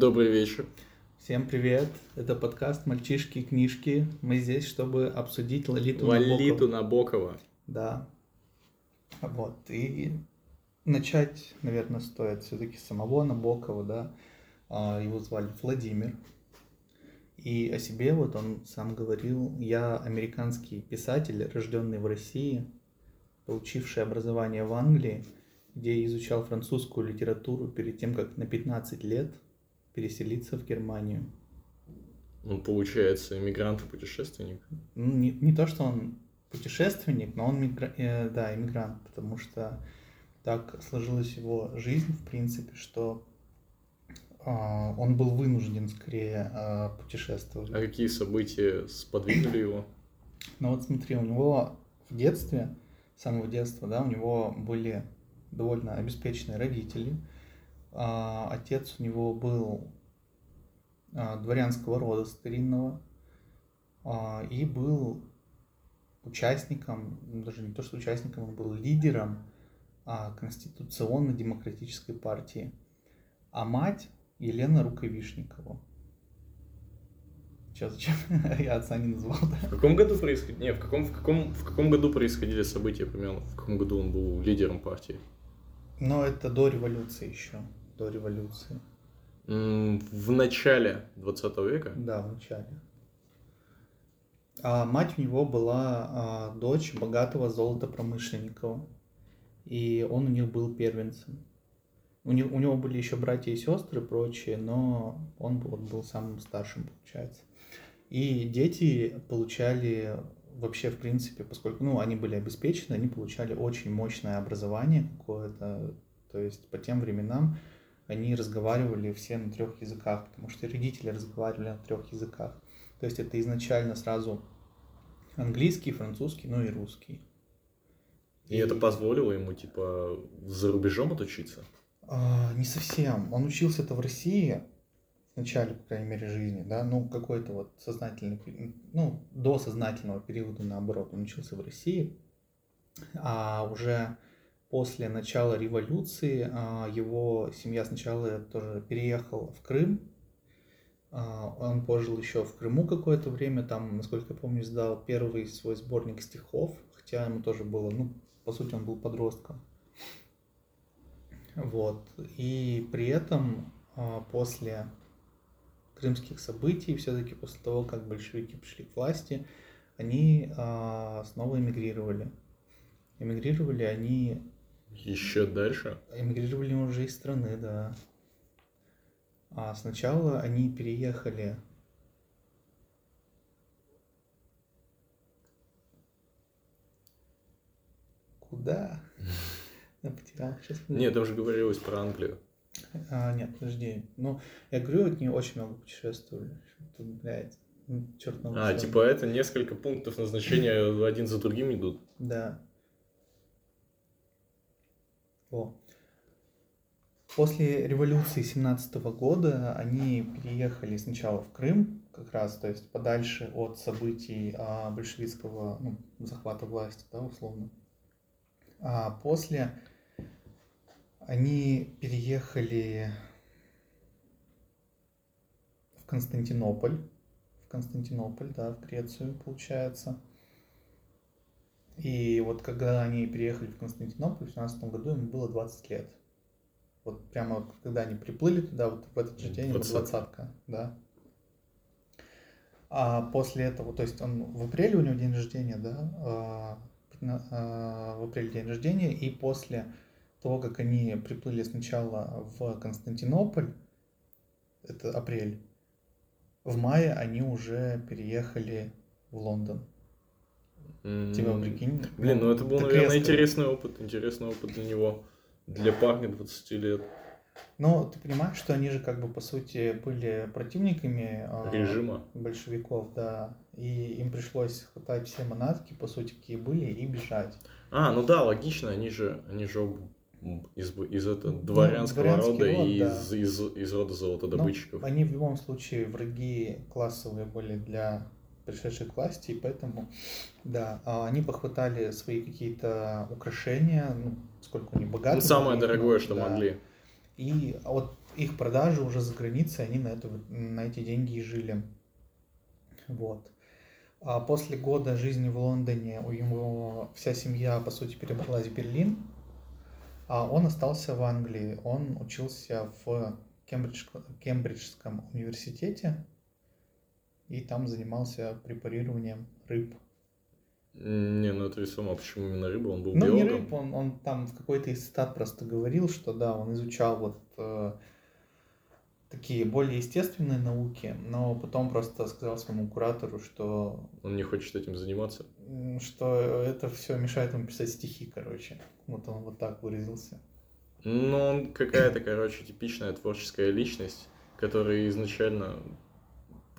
Добрый вечер. Всем привет! Это подкаст «Мальчишки и книжки». Мы здесь, чтобы обсудить Лолиту Лолиту Набокова. Набокова. Да. Вот. И начать, наверное, стоит все-таки самого Набокова, да. А, Его звали Владимир. И о себе вот он сам говорил, я американский писатель, рожденный в России, получивший образование в Англии, где изучал французскую литературу перед тем, как на 15 лет переселиться в Германию. Он, получается, иммигрант и путешественник. Ну, не, не то, что он путешественник, но он мигра- э, да, иммигрант, потому что так сложилась его жизнь, в принципе, что а, он был вынужден скорее а, путешествовать. А какие события сподвигнули его? Но вот смотри, у него в детстве, с самого детства, да, у него были довольно обеспеченные родители. А, Отец у него был а, дворянского рода старинного а, и был участником, ну, даже не то что участником, он был лидером Конституционно-демократической партии. А мать Елена Рукавишникова. Сейчас зачем? Я отца не назвал, да? В каком году происходили? Не, в каком, в каком, в каком году происходили события примерно? В каком году он был лидером партии? Но это до революции еще. До революции. В начале 20 века? Да, в начале. А мать у него была а, дочь богатого золотопромышленника. И он у них был первенцем. У него, у него были еще братья и сестры прочие, но он вот был самым старшим, получается. И дети получали вообще, в принципе, поскольку ну, они были обеспечены, они получали очень мощное образование какое-то. То есть по тем временам они разговаривали все на трех языках, потому что родители разговаривали на трех языках. То есть это изначально сразу английский, французский, ну и русский. И это позволило ему, типа, за рубежом отучиться? А, не совсем. Он учился это в России в начале, по крайней мере, жизни, да, ну какой-то вот сознательный, ну до сознательного периода наоборот, он учился в России, а уже после начала революции а, его семья сначала тоже переехала в Крым, А, он пожил еще в Крыму какое-то время, там, насколько я помню, издал первый свой сборник стихов, хотя ему тоже было, ну, по сути, он был подростком. Вот. И при этом а, после крымских событий, все-таки после того, как большевики пришли к власти, они снова эмигрировали. Эмигрировали они, Еще дальше? эмигрировали уже из страны, да. А сначала они переехали Куда? Я потерял. Сейчас Нет, там же говорилось про Англию. А, нет, подожди. Ну, я говорю, от нее очень много путешествовали. Тут, блядь, черт на А, типа это несколько пунктов назначения один за другим идут? Да. О. После революции 17 года они переехали сначала в Крым, как раз, то есть подальше от событий а, большевистского ну, захвата власти, да, условно. А после они переехали в Константинополь, в Константинополь, да, в Грецию, получается. И вот когда они переехали в Константинополь в 17 году, им было 20 лет. Вот прямо когда они приплыли туда, вот в этот же день, вот Двадцатка. двадцатка, да. А после этого, то есть он в апреле у него день рождения, да, а, а, в апреле день рождения, и после того, как они приплыли сначала в Константинополь, это апрель, в мае они уже переехали в Лондон. Тебя М, прикинь? Блин, ну это был, так наверное, резко. интересный опыт. Интересный опыт для него. Для парня 20 лет. Но ты понимаешь, что они же как бы по сути были противниками а, Режима. большевиков, да, и им пришлось хватать все манатки, по сути, какие были, и бежать. А, ну да, логично, они же, они же из, из этого дворянского Ну, рода род, и да. из, из, из рода Ну, золотодобытчиков. они в любом случае враги классовые были для пришедших к власти, и поэтому, да, а, они похватали свои какие-то украшения, ну, сколько они богаты. Ну, самое были, дорогое, ну, что да. могли. И вот их продажи уже за границей, они на, это, на эти деньги и жили. Вот. А после года жизни в Лондоне у него вся семья, по сути, перебралась в Берлин, а он остался в Англии. Он учился в Кембридж, Кембриджском университете и там занимался препарированием рыб. Не, ну это весомо, почему именно рыба? Он был ну, биологом? не рыб, он, он там в какой-то из стат просто говорил, что да, он изучал вот э, такие более естественные науки, но потом просто сказал своему куратору, что... Он не хочет этим заниматься? Что это все мешает ему писать стихи, короче. Вот он вот так выразился. Ну, он какая-то, короче, типичная творческая личность, которая изначально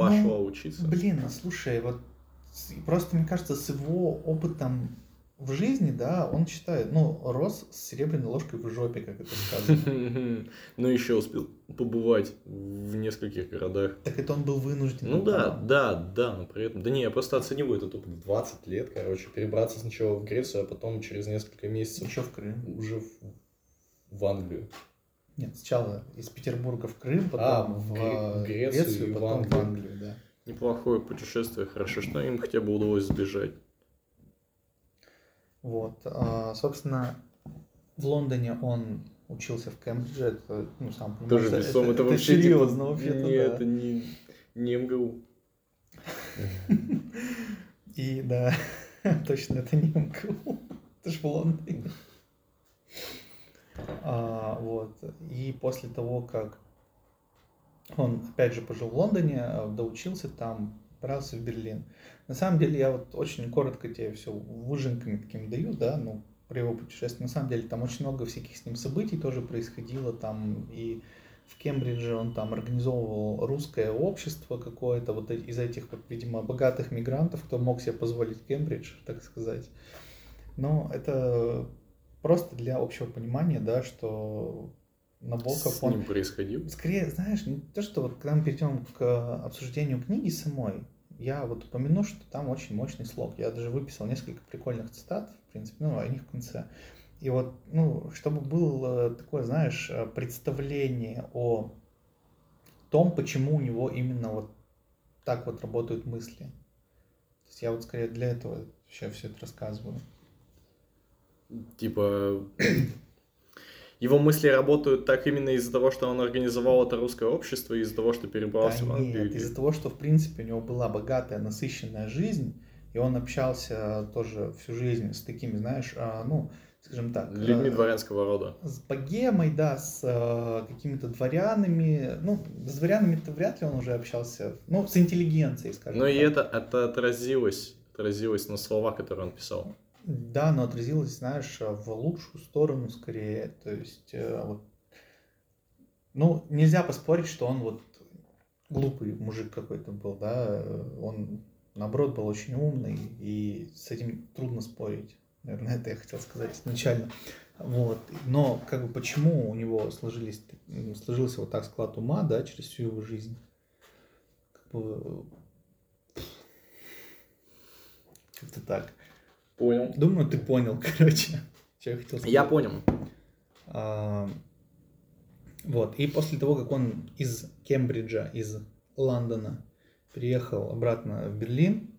пошла ну, учиться. Блин, слушай, вот просто мне кажется, с его опытом в жизни, да, он считает, ну, рос с серебряной ложкой в жопе, как это сказано. Ну, еще успел побывать в нескольких городах. Так это он был вынужден. Ну да, да, да, но при этом... Да не, я просто оцениваю этот опыт. 20 лет, короче, перебраться сначала в Грецию, а потом через несколько месяцев... Еще в Крым. Уже в, в Англию. Нет, сначала из Петербурга в Крым, потом а, в, в Грецию, Грецию потом в Англию. в Англию, да. Неплохое путешествие, хорошо, что им хотя бы удалось сбежать. Вот, а, собственно, в Лондоне он учился в Кембридже, это, ну, сам понимаешь, Тоже это, это, это вообще серьезно типа, вообще Нет, да. это не, не МГУ. И да, точно, это не МГУ, это ж в Лондоне. А, вот, и после того, как он, опять же, пожил в Лондоне, доучился там, отправился в Берлин. На самом деле, я вот очень коротко тебе все выжимками такими даю, да, ну, про его путешествие. На самом деле, там очень много всяких с ним событий тоже происходило, там и в Кембридже он там организовывал русское общество какое-то, вот из этих, вот, видимо, богатых мигрантов, кто мог себе позволить Кембридж, так сказать. Но это просто для общего понимания, да, что Набоков, с ним происходил? Скорее, знаешь, не то, что вот когда мы перейдем к обсуждению книги самой, я вот упомяну, что там очень мощный слог. Я даже выписал несколько прикольных цитат, в принципе, ну, о них в конце. И вот, ну, чтобы было такое, знаешь, представление о том, почему у него именно вот так вот работают мысли. То есть я вот скорее для этого сейчас все это рассказываю. Типа, его мысли работают так именно из-за того, что он организовал это русское общество, из-за того, что перебрался да в Англию? Нет, из-за того, что, в принципе, у него была богатая, насыщенная жизнь, и он общался тоже всю жизнь с такими, знаешь, а, ну, скажем так... Людьми э, дворянского рода. С богемой, да, с э, какими-то дворянами. Ну, с дворянами-то вряд ли он уже общался. Ну, с интеллигенцией, скажем Но так. и это, это отразилось, отразилось на слова, которые он писал. Да, но отразилось, знаешь, в лучшую сторону скорее. То есть, э, вот, ну, нельзя поспорить, что он вот глупый мужик какой-то был, да. Он, наоборот, был очень умный, и с этим трудно спорить. Наверное, это я хотел сказать изначально. Вот. Но как бы почему у него сложились, сложился вот так склад ума, да, через всю его жизнь? Как бы... Как-то так. Понял. Думаю, ты понял, короче, что я хотел сказать. Я понял. А, вот, и после того, как он из Кембриджа, из Лондона приехал обратно в Берлин,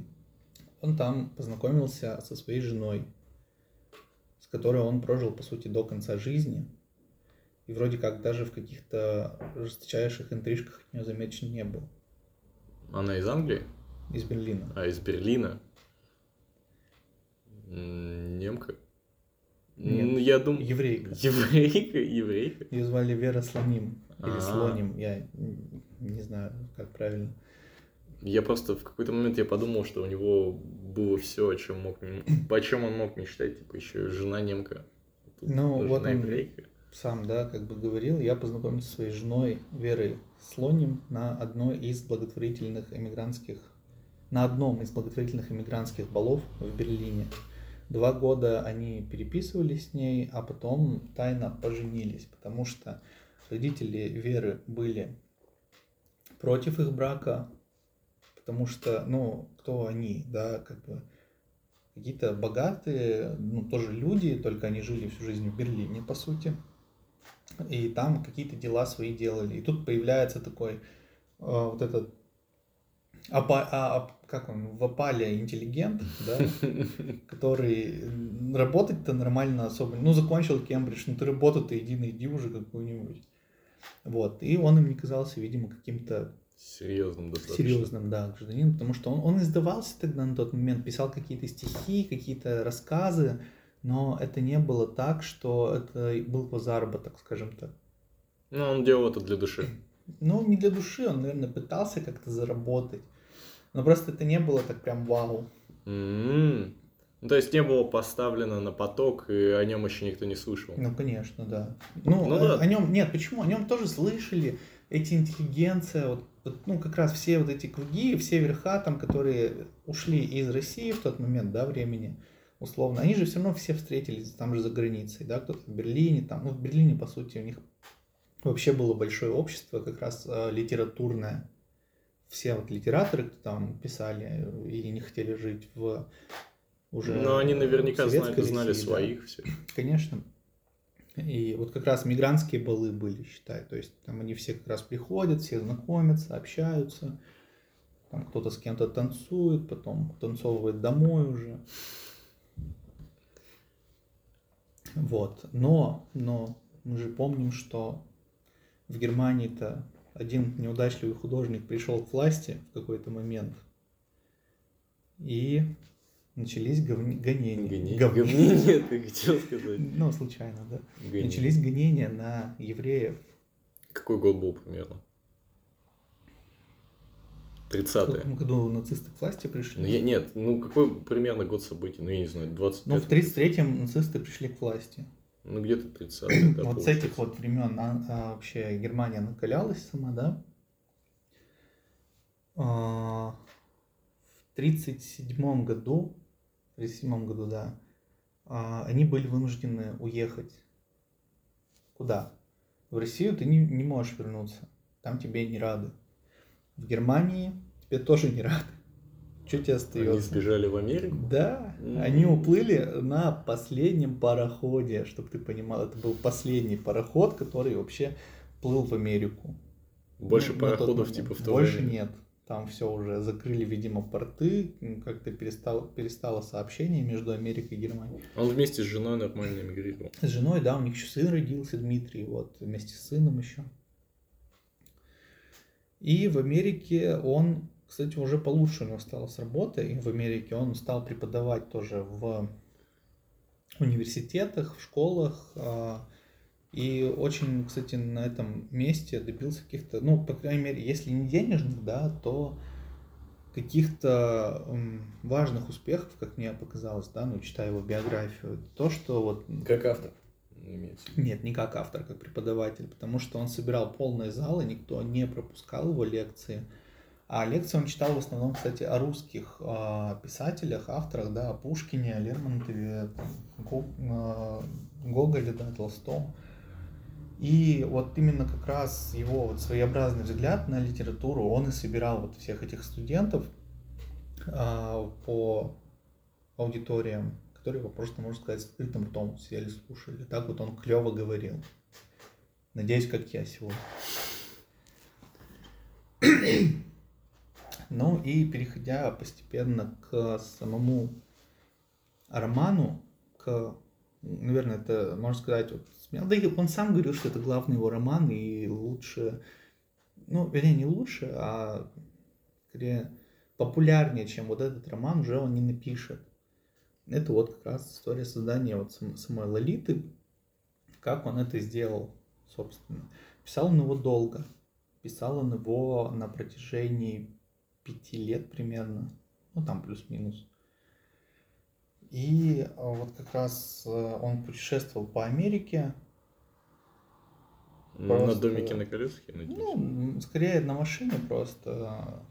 он там познакомился со своей женой, с которой он прожил, по сути, до конца жизни. И вроде как даже в каких-то жесточайших интрижках от нее замечен не был. Она из Англии? Из Берлина. А, из Берлина? Немка? Нет, я думаю... Еврейка. Еврейка? Еврейка? Ее звали Вера Слоним. Или А-а-а. Слоним, я не знаю, как правильно. Я просто в какой-то момент я подумал, что у него было все, о чем мог, о чем он мог мечтать, типа еще жена немка. Ну, вот он еврейка. сам, да, как бы говорил, я познакомился со своей женой Верой Слоним на одной из благотворительных эмигрантских, на одном из благотворительных эмигрантских балов в Берлине. Два года они переписывались с ней, а потом тайно поженились, потому что родители Веры были против их брака, потому что, ну, кто они, да, как бы какие-то богатые, ну, тоже люди, только они жили всю жизнь в Берлине, по сути. и там какие-то дела свои делали. И тут появляется такой э, вот этот опа, а, а, как он, в опале интеллигент, да, который работать-то нормально особо, ну, закончил Кембридж, ну, ты работу-то иди найди уже какую-нибудь. Вот, и он им не казался, видимо, каким-то Серьезным достаточно. серьезным, да, гражданином, потому что он, он издавался тогда на тот момент, писал какие-то стихи, какие-то рассказы, но это не было так, что это был его заработок, скажем так. Ну, он делал это для души. Ну, не для души, он, наверное, пытался как-то заработать. Но просто это не было так прям вау. М. Ну, то есть не было поставлено на поток, и о нем еще никто не слышал. Ну, конечно, да. Ну, Ну э, да. о нем, нет, почему? О нем тоже слышали эти интеллигенция, вот, вот, ну, как раз все вот эти круги, все верха там, которые ушли из России в тот момент, да, времени, условно, они же все равно все встретились там же за границей, да, кто-то в Берлине, там, ну, в Берлине, по сути, у них вообще было большое общество, как раз э, литературное. Все вот литераторы, кто там писали и не хотели жить в уже Но они наверняка знали, знали России, да. своих всех. Конечно. И вот как раз мигрантские балы были, считай. То есть там они все как раз приходят, все знакомятся, общаются. Там кто-то с кем-то танцует, потом танцовывает домой уже. Вот. Но, но мы же помним, что в Германии-то один неудачливый художник пришел к власти в какой-то момент. И начались говни- гонения. Гов- Говнение, ты хотел сказать. Ну, случайно, да. Начались гонения на евреев. Какой год был примерно? В 30-е. каком году нацисты к власти пришли? Ну, я, нет, ну какой примерно год событий? Ну, я не знаю, 25 Ну, в 33-м нацисты пришли к власти. Ну, где-то 30 да, вот с этих вот времен а, а, вообще Германия накалялась сама, да? А, в 37 году, в 37 году, да, а, они были вынуждены уехать. Куда? В Россию ты не, не можешь вернуться. Там тебе не рады. В Германии тебе тоже не рады. Что тебе Они остается? сбежали в Америку? Да, М. они уплыли на последнем пароходе, чтобы ты понимал, это был последний пароход, который вообще плыл в Америку. Больше Ну, пароходов типа в то Больше время? нет. Там все уже закрыли, видимо, порты, как-то перестало, перестало сообщение между Америкой и Германией. Он вместе с женой нормально эмигрировал. С женой, да, у них еще сын родился, Дмитрий, вот, вместе с сыном еще. И в Америке он, кстати, уже получше у него стало с работой. В Америке он стал преподавать тоже в университетах, в школах. а, И очень, кстати, на этом месте добился каких-то, ну, по крайней мере, если не денежных, да, то каких-то важных успехов, как мне показалось, да, ну, читая его биографию, то, что вот Как автор. имеется нет, не как автор, как преподаватель, потому что он собирал полные залы, никто не пропускал его лекции. А лекции он читал в основном, кстати, о русских а, писателях, авторах, да, о Пушкине, Лермонтове, Го- а, Гоголе, да, Толстом. И вот именно как раз его вот своеобразный взгляд на литературу, он и собирал вот всех этих студентов а, по аудиториям, которые его просто, можно сказать, с открытым ртом сидели, слушали. Так вот он клево говорил. Надеюсь, как я сегодня. Ну и переходя постепенно к самому роману, к, наверное, это, можно сказать, вот, да и он сам говорил, что это главный его роман, и лучше, ну, вернее, не лучше, а скорее популярнее, чем вот этот роман, уже он не напишет. Это вот как раз история создания вот сам- самой Лолиты, как он это сделал, собственно. Писал он его долго, писал он его на протяжении пяти лет примерно, ну там плюс-минус. И э, вот как раз э, он путешествовал по Америке, Ну, На Просто- домике на колесах, я надеюсь. ну, скорее на машине просто.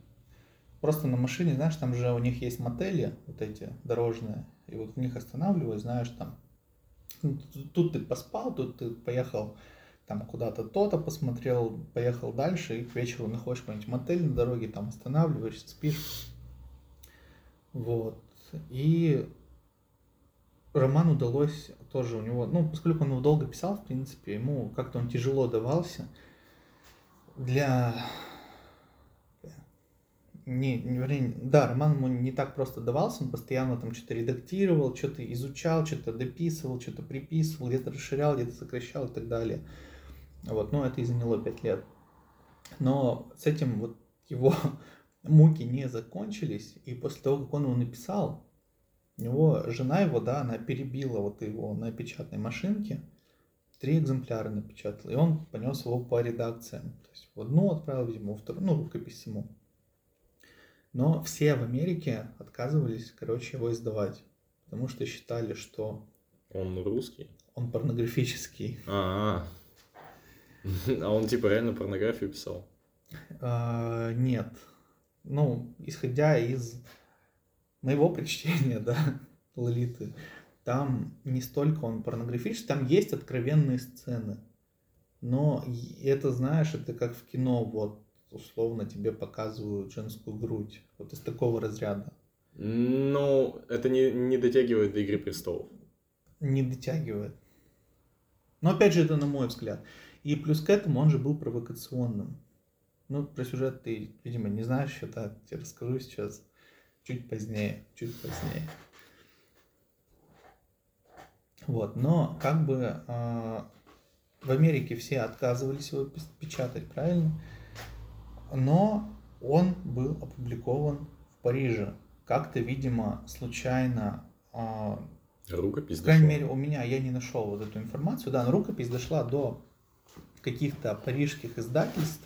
Просто на машине, знаешь, там же у них есть мотели, вот эти дорожные, и вот в них останавливаюсь, знаешь, там, ну, тут ты поспал, тут ты поехал там куда-то то-то посмотрел, поехал дальше, и к вечеру находишь какой-нибудь мотель на дороге, там останавливаешься, спишь. Вот. И роман удалось тоже у него, ну, поскольку он его долго писал, в принципе, ему как-то он тяжело давался. Для... Не, не, вернее, да, роман ему не так просто давался, он постоянно там что-то редактировал, что-то изучал, что-то дописывал, что-то приписывал, где-то расширял, где-то сокращал и так далее. Вот, ну, это и заняло пять лет. Но с этим вот его муки не закончились, и после того, как он его написал, у него жена его, да, она перебила вот его на печатной машинке, три экземпляра напечатала, и он понес его по редакциям. То есть в одну отправил, видимо, во вторую, ну, рукопись ему. Но все в Америке отказывались, короче, его издавать, потому что считали, что... Он русский? Он порнографический. А, -а, а он типа реально порнографию писал? А, нет. Ну, исходя из моего прочтения, да, Лолиты, там не столько он порнографический, там есть откровенные сцены. Но это, знаешь, это как в кино, вот, условно тебе показывают женскую грудь. Вот из такого разряда. Ну, это не, не дотягивает до Игры Престолов. Не дотягивает. Но опять же, это на мой взгляд. И плюс к этому он же был провокационным. Ну, про сюжет ты, видимо, не знаешь еще, да, тебе расскажу сейчас чуть позднее, чуть позднее. Вот, но как бы э, в Америке все отказывались его печатать, правильно? Но он был опубликован в Париже. Как-то, видимо, случайно... Э, рукопись По крайней дошла. мере, у меня, я не нашел вот эту информацию. Да, но рукопись дошла до каких-то парижских издательств.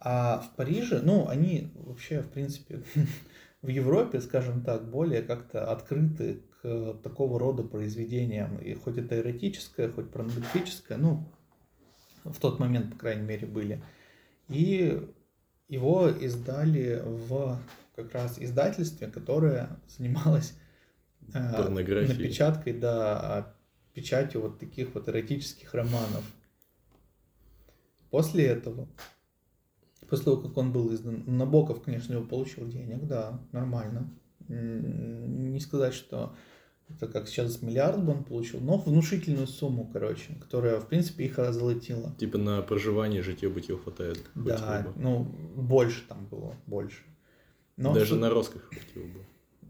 А в Париже, ну, они вообще, в принципе, в Европе, скажем так, более как-то открыты к такого рода произведениям. И хоть это эротическое, хоть порнографическое, ну, в тот момент, по крайней мере, были. И его издали в как раз издательстве, которое занималось э, напечаткой, да, печатью вот таких вот эротических романов. После этого После того, как он был издан, Набоков, конечно, его получил денег, да, нормально. Не сказать, что это как сейчас миллиард бы он получил, но внушительную сумму, короче, которая, в принципе, их озолотила. Типа на проживание, житье-бытие хватает. Да, ну, больше там было, больше. Но Даже что... на роскошь хватило бы.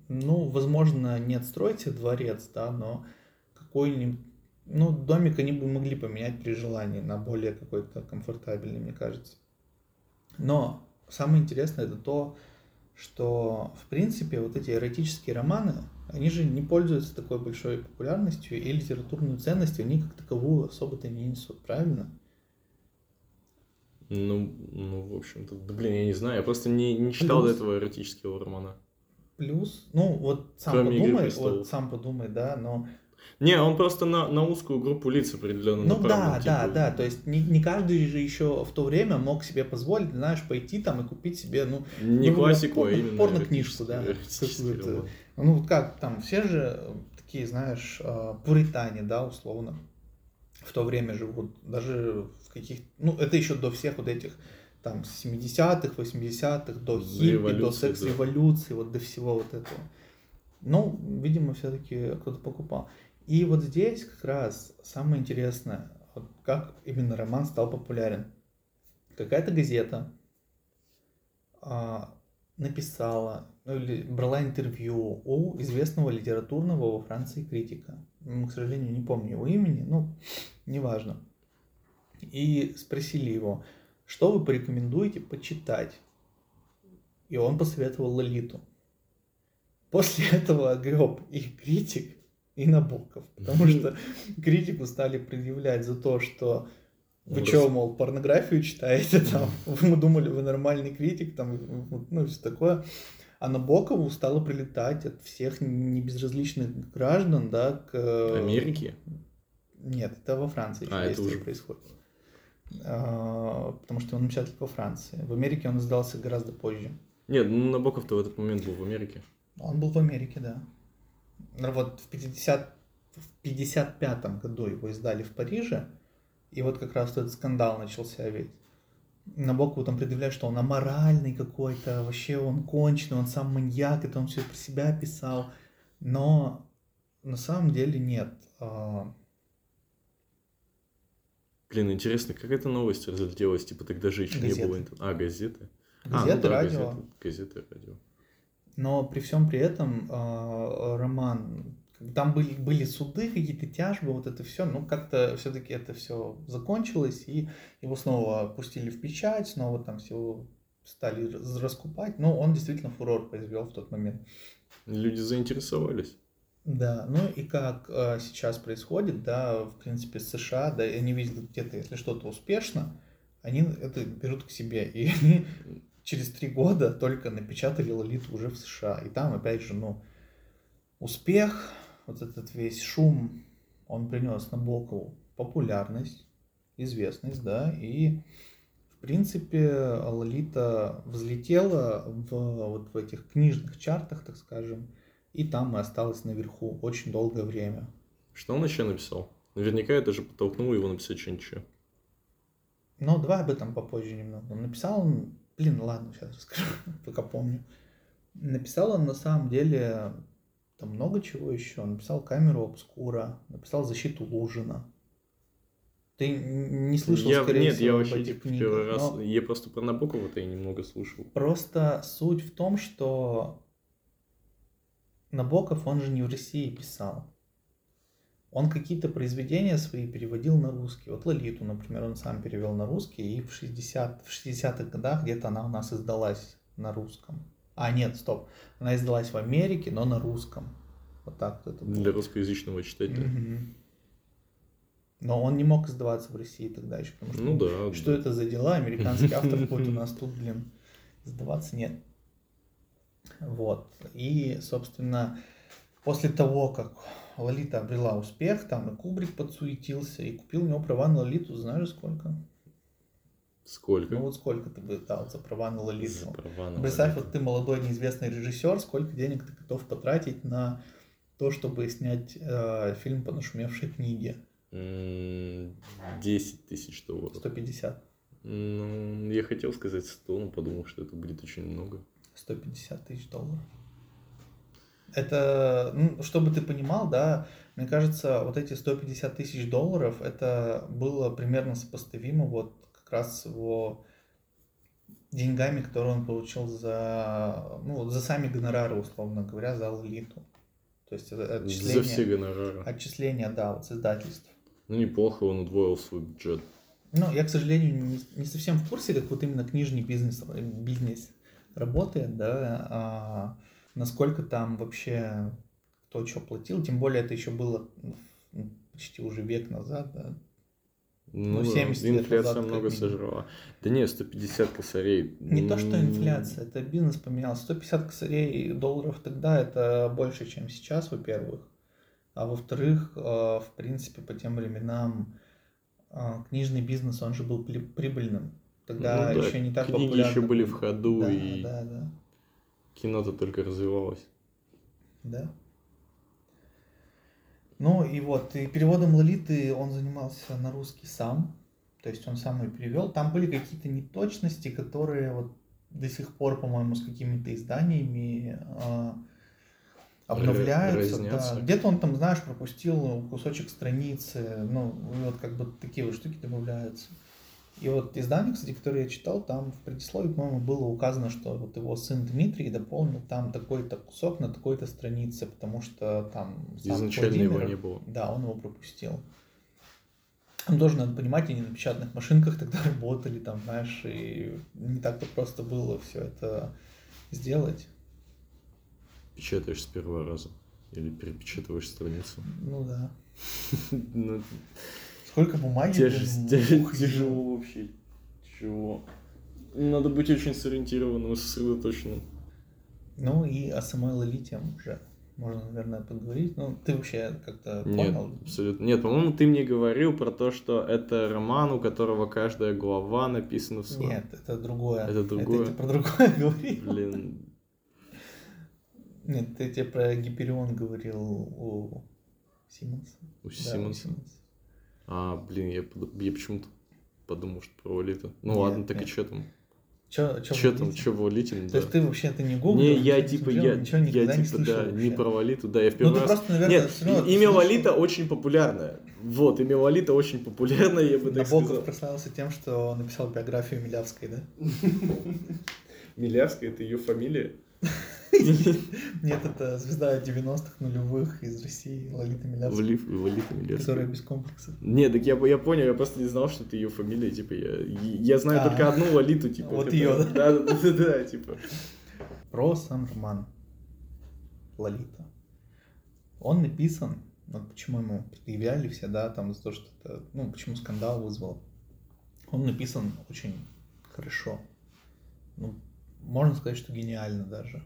Ну, возможно, не отстроить дворец, да, но какой-нибудь ну, домик они бы могли поменять при желании на более какой-то комфортабельный, мне кажется. Но самое интересное это то, что, в принципе, вот эти эротические романы, они же не пользуются такой большой популярностью и литературной ценностью, они как таковую особо-то не несут, правильно? Ну, ну, в общем-то, да, блин, я не знаю, я просто не, не читал Плюс, до этого эротического романа. Плюс, ну, вот сам Кроме подумай, вот сам подумай, да, но не, он просто на, на узкую группу лиц определенно Ну да, типа... да, да, то есть не, не каждый же еще в то время мог себе позволить, знаешь, пойти там и купить себе, ну... Не ну, классику, порно, а именно... Порно-книжку, да. Ну вот как там, все же такие, знаешь, а, пуритане, да, условно, в то время живут, даже в каких ну это еще до всех вот этих там 70-х, 80-х, до хиппи, до секс-революции, да. вот до всего вот этого. Ну, видимо, все-таки кто-то покупал. И вот здесь как раз самое интересное, вот как именно роман стал популярен. Какая-то газета а, написала ну, или брала интервью у известного литературного во Франции критика. К сожалению, не помню его имени, ну, неважно. И спросили его, что вы порекомендуете почитать? И он посоветовал Лолиту. После этого греб и критик, и Набоков. Потому что критику стали предъявлять за то, что вы ну, что, мол, порнографию читаете там? Мы думали, вы нормальный критик, там, ну, все такое. А Набокову стало прилетать от всех небезразличных граждан, да, к... Америке? Нет, это во Франции а, это уже происходит. А, потому что он напечатал во Франции. В Америке он сдался гораздо позже. Нет, ну Набоков-то в этот момент был в Америке. Он был в Америке, да. Ну, вот в 50 в 55 году его издали в Париже, и вот как раз этот скандал начался ведь. Набокову там предъявляют, что он аморальный какой-то, вообще он конченый, он сам маньяк, это он все про себя писал. Но На самом деле нет. А, Блин, интересно, как эта новость разлетелась? Типа тогда же еще не Газеты. было... интер- А, газеты? а, Газеты, ну да, радио. газеты, газеты, радио. Но при всем при этом а, роман, там были, были суды, какие-то тяжбы, вот это все, ну как-то все-таки это все закончилось, и его снова пустили в печать, снова там все стали раскупать. Ну, он действительно фурор произвел в тот момент. Люди заинтересовались. Да, ну и как э, сейчас происходит, да, в принципе, США, да, они видят где-то, если что-то успешно, они это берут к себе, и они через три года только напечатали Лолиту уже в США, и там, опять же, ну, успех, вот этот весь шум, он принес Набокову популярность, известность, да, и, в принципе, Лолита взлетела в, вот в этих книжных чартах, так скажем, и там и осталась наверху очень долгое время. Что он еще написал? Наверняка это же подтолкнуло его написать что-нибудь еще. Но давай об этом попозже немного. Он написал он, блин, ладно, сейчас расскажу, пока помню. Написал он на самом деле там много чего еще. Он написал камеру обскура, написал защиту Лужина. Ты не слышал, я, скорее нет, всего, я об вообще типа книгах, первый раз... но Я просто про Набокова-то и немного слушал. Просто суть в том, что Набоков, он же не в России писал. Он какие-то произведения свои переводил на русский. Вот Лолиту, например, он сам перевел на русский, и в, 60, в 60-х годах где-то она у нас издалась на русском. А, нет, стоп. Она издалась в Америке, но на русском. Вот так вот это было. Для русскоязычного читателя. Мгм. Но он не мог издаваться в России тогда еще, потому что Ну да. что да. это за дела? Американский автор будет у нас тут, блин, сдаваться нет. Вот. И, собственно, после того, как Лолита обрела успех, там и Кубрик подсуетился и купил у него права на Лолиту, знаешь сколько? Сколько? Ну вот сколько ты бы дал за права на За Лолиту? права на Представь, Лолиту. вот ты молодой неизвестный режиссер, сколько денег ты готов потратить на то, чтобы снять э, фильм по нашумевшей книге? М, 10 тысяч долларов. 150. Ну, я хотел сказать 100, но подумал, что это будет очень много. 150 тысяч долларов. Это, ну, чтобы ты понимал, да, мне кажется, вот эти 150 тысяч долларов, это было примерно сопоставимо вот как раз его деньгами, которые он получил за, ну, за сами гонорары, условно говоря, за Лолиту. То есть это За все отчисления, гонорары. отчисления, да, вот с издательств. Ну, неплохо, он удвоил свой бюджет. Ну, я, к сожалению, не, не совсем в курсе, как вот именно книжный бизнес, бизнес работает, да, а насколько там вообще кто что платил, тем более это еще было почти уже век назад, да. Ну, Ну, да, 70 лет инфляция назад, много сожрала. Да не, 150 косарей. Не то, что инфляция, это бизнес поменялся. 150 косарей долларов тогда это больше, чем сейчас, во-первых. А во-вторых, э, в принципе, по тем временам э, книжный бизнес, он же был прибыльным. Тогда Ну да, еще не так книги популярно еще были в ходу, да, и Да, да, кино-то только развивалось. да. Ну и вот, и переводом Лолиты он занимался на русский сам. То есть он сам ее перевел. Там были какие-то неточности, которые вот до сих пор, по-моему, с какими-то изданиями а, обновляются. да. Где-то он там, знаешь, пропустил кусочек страницы. Ну, вот как бы такие вот штуки добавляются. И вот издание, кстати, которое я читал, там в предисловии, по-моему, было указано, что вот его сын Дмитрий дополнил там такой-то кусок на такой-то странице, потому что там Изначально его Владимир- не было. да, он его пропустил. Там тоже надо понимать, они на печатных машинках тогда работали, там, знаешь, и не так-то просто было все это сделать. Печатаешь с первого раза. Или перепечатываешь страницу. Ну да. Сколько бумаги. Тяжесть, тяжесть, тяжело вообще. Тяжело. Надо быть очень сориентированным и сосредоточенным. Ну и о самой Лолите уже можно, наверное, поговорить. Ну, ты вообще как-то Нет, понял? абсолютно. Нет, по-моему, ты мне говорил про то, что это роман, у которого каждая глава написана в своем. Нет, это другое. Это другое? Это ты про другое говорил. Блин, Нет, ты тебе про Гиперион говорил у Симмонса. у Да, Симмонса. Симмонса. А, блин, я, я почему-то подумал, что про Лолиту. Ну Нет, ладно, так и нет. что там? Чё, чё Че в там, Лолите? че в Лолите, ну То да. есть ты вообще ты не гуглил? Не, я типа, смотрел, я, ничего я никогда не типа, слышал да, не вообще? про Лолиту, да, я в Ну, первый ты раз... просто, наверное, Нет, равно имя слышал. Лолита очень популярное. Вот, имя Лолита очень популярное, я бы так Набоков сказал. прославился тем, что он написал биографию Милявской, да? Милявская, это ее фамилия? Нет, это звезда 90-х нулевых из России, Лолита Милявская, Лолита Милявская. которая без комплексов. Не, так я, я понял, я просто не знал, что это ее фамилия, типа, я, я знаю А. только одну Лолиту, типа. Вот её, да? Да, да, да, да, типа. Про сам роман Лолита. Он написан, вот почему ему предъявляли все, да, там за то, что это, ну, почему скандал вызвал. Он написан очень хорошо. Ну, можно сказать, что гениально даже.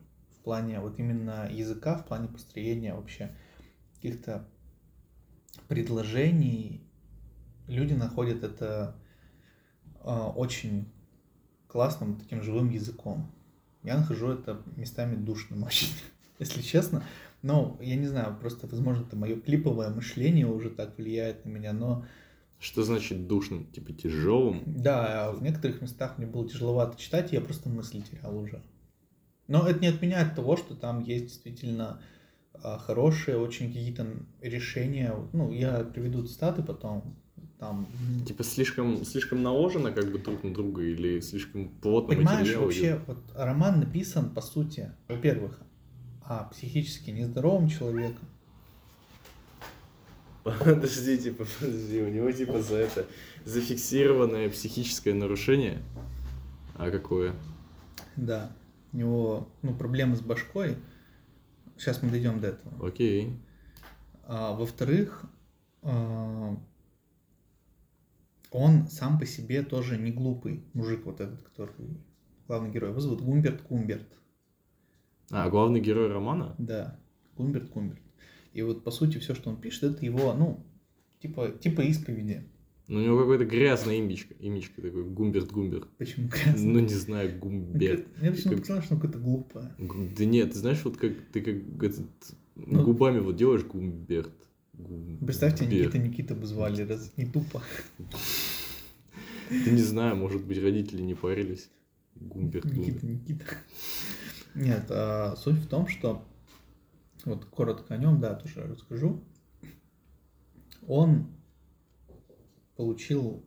В плане вот именно языка, в плане построения вообще каких-то предложений. Люди находят это а, очень классным, таким живым языком. Я нахожу это местами душным очень, если честно. Но я не знаю, просто, возможно, это мое клиповое мышление уже так влияет на меня, но Что значит душным? Типа тяжелым? да, в некоторых местах мне было тяжеловато читать, и я просто мысли терял уже. Но это не отменяет того, что там есть действительно а, хорошие очень какие-то решения. Ну, я приведу цитаты потом. Там, Типа слишком, слишком наложено как бы друг на друга или слишком плотно Понимаешь, материал вообще, идет? вот роман написан, по сути, во-первых, о психически нездоровом человеке. Подожди, типа, подожди, у него типа за это зафиксированное психическое нарушение. А какое? Да, у него ну, проблемы с башкой. Сейчас мы дойдем до этого. Окей. А, во-вторых, а, он сам по себе тоже не глупый мужик, вот этот, который главный герой. Его зовут Гумберт Кумберт. А, главный герой романа? Да, Гумберт Кумберт. И вот по сути все, что он пишет, это его, ну, типа, типа исповеди. Ну, у него какое-то грязное имечко, имечко такой, Гумберт Гумберт. Почему грязно? Ну, не знаю, Гумберт. Мне почему-то Как- показалось, что оно какое-то глупое. Да нет, ты знаешь, вот как ты как этот Ну- губами вот делаешь Гумберт. Гумберт. Представьте, Никита Никита бы звали, раз не тупо. Да не знаю, может быть, родители не парились. Гумберт, Никита Гумберт. Никита. Нет, а, суть в том, что вот коротко о нем, да, тоже расскажу. Он получил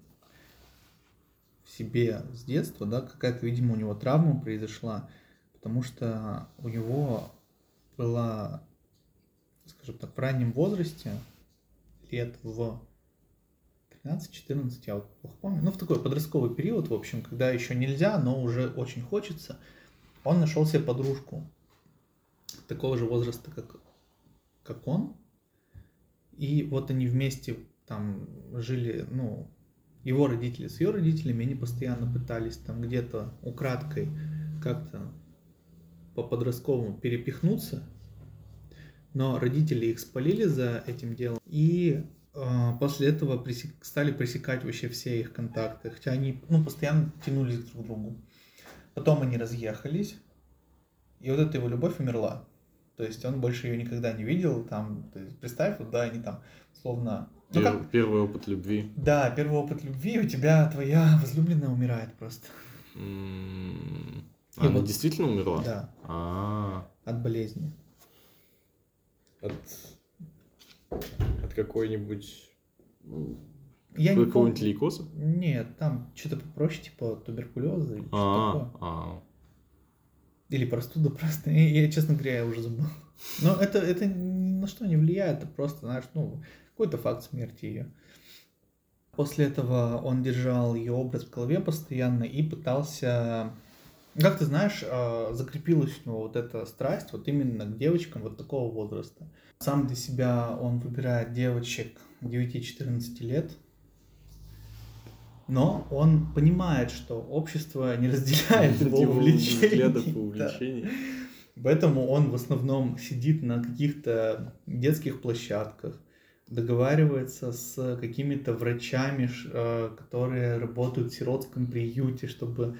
в себе с детства, да, какая-то, видимо, у него травма произошла, потому что у него была, скажем так, в раннем возрасте, лет в 13-14, я вот плохо помню, ну, в такой подростковый период, в общем, когда еще нельзя, но уже очень хочется, он нашел себе подружку такого же возраста, как, как он, и вот они вместе там жили, ну, его родители с ее родителями, они постоянно пытались там где-то украдкой как-то по подростковому перепихнуться, но родители их спалили за этим делом, и э, после этого пресек- стали пресекать вообще все их контакты, хотя они, ну, постоянно тянулись друг к другу. Потом они разъехались, и вот эта его любовь умерла. То есть он больше ее никогда не видел, там, есть представь, вот, да, они там, словно, ну как, Пер- Первый опыт любви. да, первый опыт любви, у тебя твоя возлюбленная умирает просто. А, Она вот- действительно умерла? Да, А, от болезни. от, от какой-нибудь Я не какого-нибудь помню. лейкоза? Нет, там что-то попроще, типа туберкулеза или что А, такое. а. Или простуда просто. Я, я, честно говоря, я уже забыл. Но это, это ни на что не влияет, это просто, знаешь, ну, какой-то факт смерти ее. После этого он держал ее образ в голове постоянно и пытался, как ты знаешь, э, закрепилась у него вот эта страсть вот именно к девочкам вот такого возраста. Сам для себя он выбирает девочек 9-14 лет, но он понимает, что общество не разделяет его Его взглядов и увлечений. Да. увлечений. Поэтому он в основном сидит на каких-то детских площадках, договаривается с какими-то врачами, э, которые работают в сиротском приюте, чтобы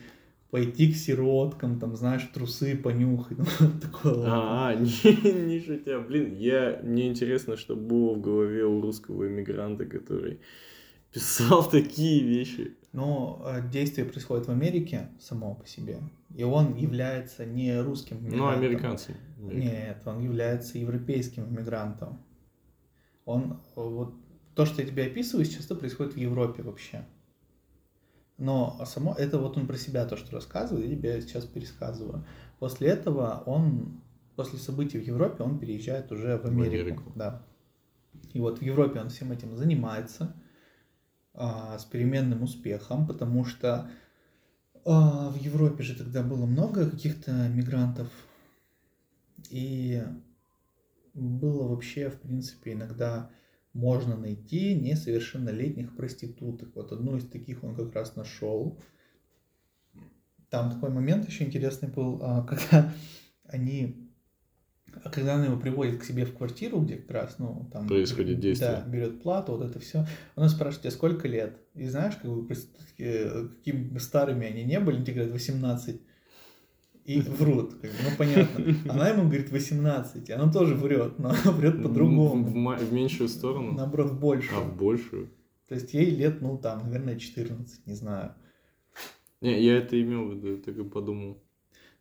пойти к сироткам, там, знаешь, трусы понюхать, ну, такое вот. А, не, не шутя, блин, я, мне интересно, что было в голове у русского иммигранта, который писал такие вещи. Но э, действие происходит в Америке само по себе, и он является не русским Ну, мигрантом. американцы. Нет, он является европейским иммигрантом. Он, вот, то, что я тебе описываю, часто происходит в Европе вообще. Но само, это вот он про себя то, что рассказывает, я тебе сейчас пересказываю. После этого он, после событий в Европе, он переезжает уже в Америку. Америку. Да. И вот в Европе он всем этим занимается а, с переменным успехом, потому что а, в Европе же тогда было много каких-то мигрантов, и было вообще, в принципе, иногда можно найти несовершеннолетних проституток. Вот одну из таких он как раз нашел. Там такой момент еще интересный был, а, когда они, а когда она его приводит к себе в квартиру, где как раз, ну, там... Происходит действие. Да, берет плату, вот это все. Она спрашивает, тебе сколько лет? И знаешь, как бы, э, какими старыми они не были, они тебе говорят 18. И врут, как бы, ну понятно. Она ему говорит 18, и она тоже врет, но она врет В, по-другому. ма- в меньшую сторону? Наоборот, больше. А в большую? То есть ей лет, ну там, наверное, 14, не знаю. Не, я это имел в виду, так и подумал.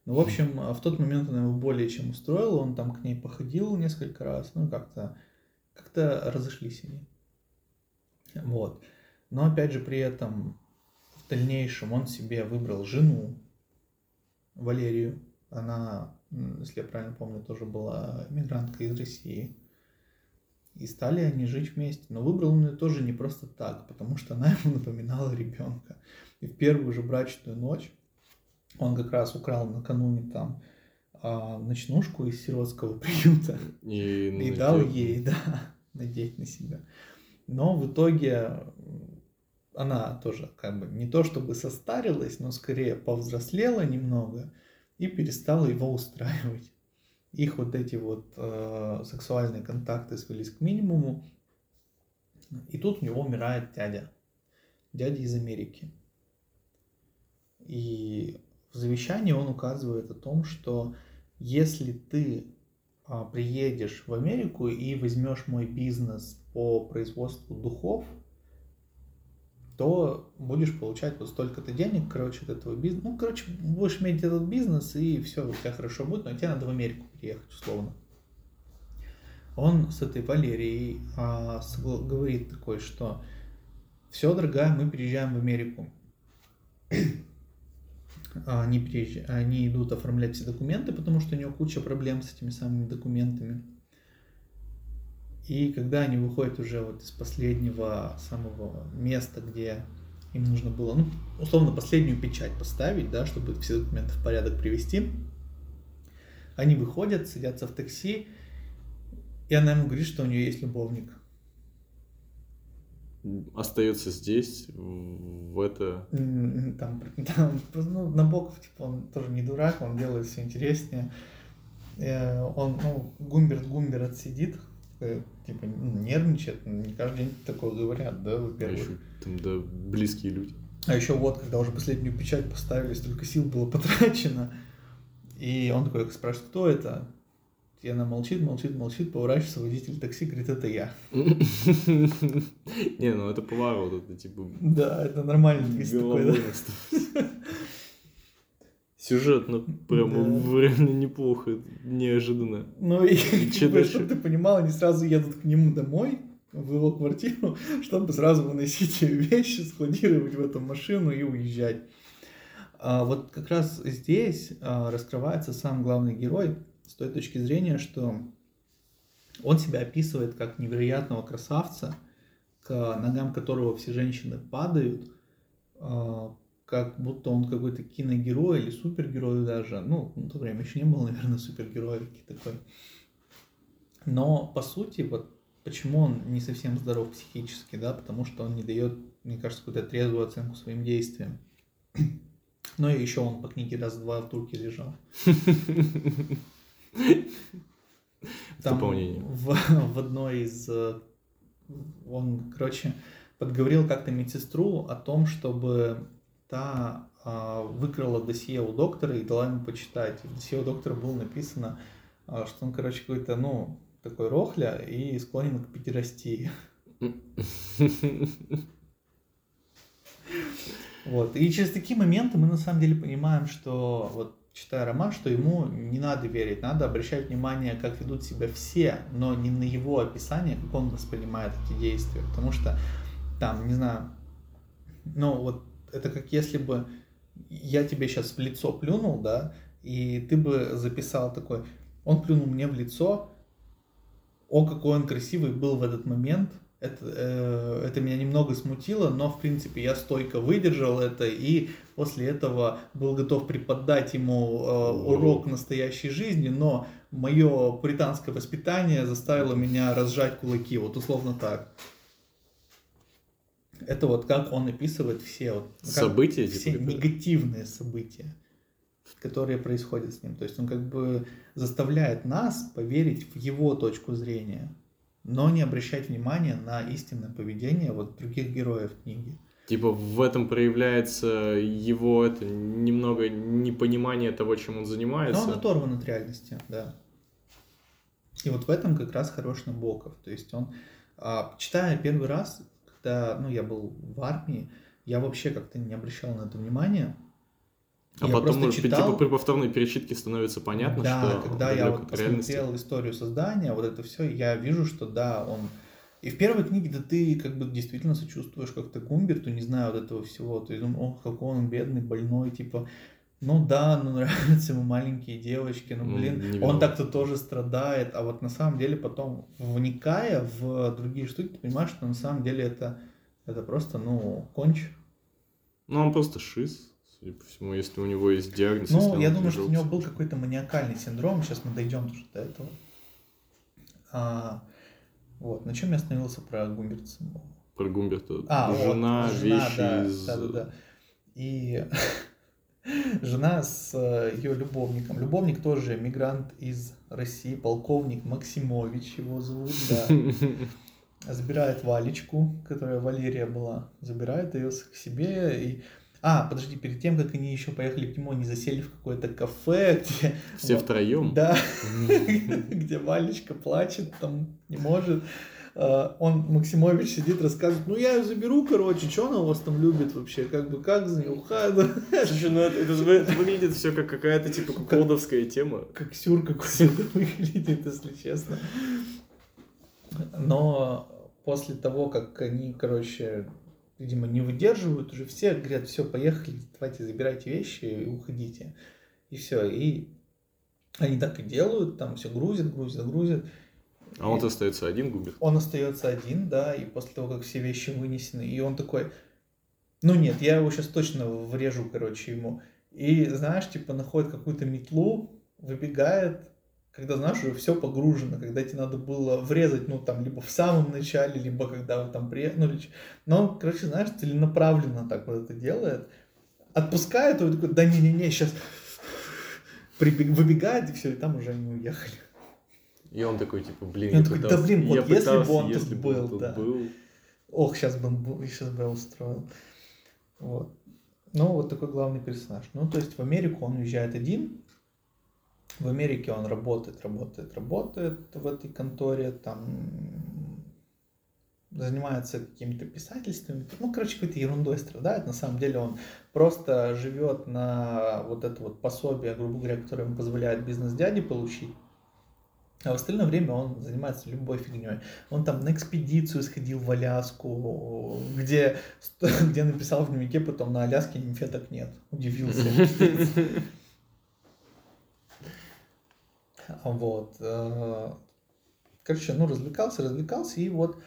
Ну, в общем, а в тот момент она его более чем устроила, он там к ней походил несколько раз, ну, как-то как-то разошлись они. Вот. Но, опять же, при этом в дальнейшем он себе выбрал жену, Валерию. Она, если я правильно помню, тоже была мигрантка из России. И стали они жить вместе. Но выбрал он ее тоже не просто так, потому что она ему напоминала ребенка. И в первую же брачную ночь он как раз украл накануне там а, ночнушку из сиротского приюта И, и дал ей, да, надеть на себя. Но в итоге она тоже как бы не то чтобы состарилась, но скорее повзрослела немного и перестала его устраивать. Их вот эти вот э, сексуальные контакты свелись к минимуму. И тут у него умирает дядя. Дядя из Америки. И в завещании он указывает о том, что если ты а, приедешь в Америку и возьмешь мой бизнес по производству духов, то будешь получать вот столько-то денег, короче, от этого бизнеса. Ну, короче, будешь иметь этот бизнес, и все у тебя хорошо будет, но тебе надо в Америку переехать, условно. Он с этой Валерией а, согла- говорит такой, что все, дорогая, мы переезжаем в Америку. А, Они, переезж- они идут оформлять все документы, потому что у него куча проблем с этими самыми документами. И когда они выходят уже вот из последнего самого места, где им нужно было, ну, условно, последнюю печать поставить, да, чтобы все документы в порядок привести, они выходят, садятся в такси, и она ему говорит, что у нее есть любовник. Остается здесь, в это... Там, там ну, Набоков, типа, он тоже не дурак, он делает все интереснее. Э, Он, ну, Гумберт Гумберт сидит, типа, ну, нервничает, не каждый день такое говорят, да, А во-первых. еще там, да, близкие люди. А еще вот, когда уже последнюю печать поставили, столько сил было потрачено. И он такой спрашивает, кто это? И она молчит, молчит, молчит, поворачивается, водитель такси говорит, это я. Не, ну это поворот, это типа... Да, это нормально. есть такой. Сюжетно прям Да. реально неплохо, неожиданно. Ну и, дальше? чтобы ты понимал, они сразу едут к нему домой, в его квартиру, чтобы сразу выносить вещи, складировать в эту машину и уезжать. А вот как раз здесь а, раскрывается сам главный герой с той точки зрения, что он себя описывает как невероятного красавца, к ногам которого все женщины падают, а, как будто он какой-то киногерой или супергерой даже. Ну, в то время еще не было, наверное, супергероя такой. Но, по сути, вот почему он не совсем здоров психически, да, потому что он не дает, мне кажется, какую-то трезвую оценку своим действиям. Ну и еще он по книге раз-два в турке лежал. Там в, в одной из... э, Он, короче, подговорил как-то медсестру о том, чтобы та а, выкрала досье у доктора и дала ему почитать. В досье у доктора было написано, а, что он, короче, какой-то, ну, такой рохля и склонен к педерастии. Вот. И через такие моменты мы на самом деле понимаем, что вот читая роман, что ему не надо верить, надо обращать внимание, как ведут себя все, но не на его описание, как он воспринимает эти действия. Потому что там, не знаю, ну вот это как если бы я тебе сейчас в лицо плюнул, да, и ты бы записал такой, он плюнул мне в лицо, о, какой он красивый был в этот момент, это, э, это меня немного смутило, но, в принципе, я стойко выдержал это и после этого был готов преподать ему э, урок настоящей жизни, но мое британское воспитание заставило меня разжать кулаки, вот условно так. Это вот как он описывает все вот, события, все типа, негативные события, которые происходят с ним. То есть он как бы заставляет нас поверить в его точку зрения но не обращать внимания на истинное поведение вот других героев книги. Типа в этом проявляется его это немного непонимание того, чем он занимается. Но он оторван от реальности, да. И вот в этом как раз хорош Набоков. То есть он, а, читая первый раз, когда ну, я был в армии, я вообще как-то не обращал на это внимания. А я потом, может читал... типа, при повторной перечитке становится понятно, да, что... Да, когда я вот посмотрел историю создания, вот это все, я вижу, что да, он... И в первой книге, да ты как бы действительно сочувствуешь как-то Гумберту, не знаю вот этого всего. Ты думаешь, ох, какой он бедный, больной, типа... Ну да, ну нравятся ему маленькие девочки, ну блин, он так-то тоже страдает, а вот на самом деле потом, вникая в другие штуки, ты понимаешь, что на самом деле это, это просто, ну, конч. Ну, он просто шиз судя по всему, если у него есть диагноз. Ну, я думаю, что у него был какой-то маниакальный синдром, сейчас мы дойдем тоже до этого. А, вот, на чем я остановился про Гумберта Про Гумберта. А, жена, вот, жена, вещи да, из... да, да, да. И жена с э, ее любовником. Любовник тоже мигрант из России, полковник Максимович его зовут, да. Забирает Валечку, которая Валерия была, забирает ее к себе, и а, подожди, перед тем, как они еще поехали к нему, они засели в какое-то кафе, где... Все вот, втроем? Да, где Валечка плачет, там не может. А, он, Максимович, сидит, рассказывает, ну я ее заберу, короче, что она у вас там любит вообще, как бы, как за нее ухаживать. Слушай, ну это, это выглядит все как какая-то типа куколдовская тема. Как сюр какой-то выглядит, если честно. Но после того, как они, короче, видимо, не выдерживают уже все, говорят, все, поехали, давайте забирайте вещи и уходите. И все, и они так и делают, там все грузят, грузят, грузят. А он остается один, губит? Он остается один, да, и после того, как все вещи вынесены, и он такой, ну нет, я его сейчас точно врежу, короче, ему. И, знаешь, типа, находит какую-то метлу, выбегает, когда, знаешь, уже все погружено, когда тебе надо было врезать, ну, там, либо в самом начале, либо когда вы там приехали. Но он, короче, знаешь, целенаправленно так вот это делает. Отпускает, и такой, да не-не-не, сейчас прибег, выбегает, и все, и там уже они уехали. И он такой, типа, блин, и он такой, пытался, да блин, вот если пытался, бы он если тут был, тут да. был. Ох, сейчас бы он был, сейчас бы я устроил. Вот. Ну, вот такой главный персонаж. Ну, то есть в Америку он уезжает один, в Америке он работает, работает, работает в этой конторе, там занимается какими-то писательствами, ну, короче, какой-то ерундой страдает. На самом деле он просто живет на вот это вот пособие, грубо говоря, которое ему позволяет бизнес-дяди получить. А в остальное время он занимается любой фигней. Он там на экспедицию сходил в Аляску, где, где написал в дневнике, потом на Аляске нимфеток нет. Удивился. Вот. Э, короче, ну, развлекался, развлекался, и вот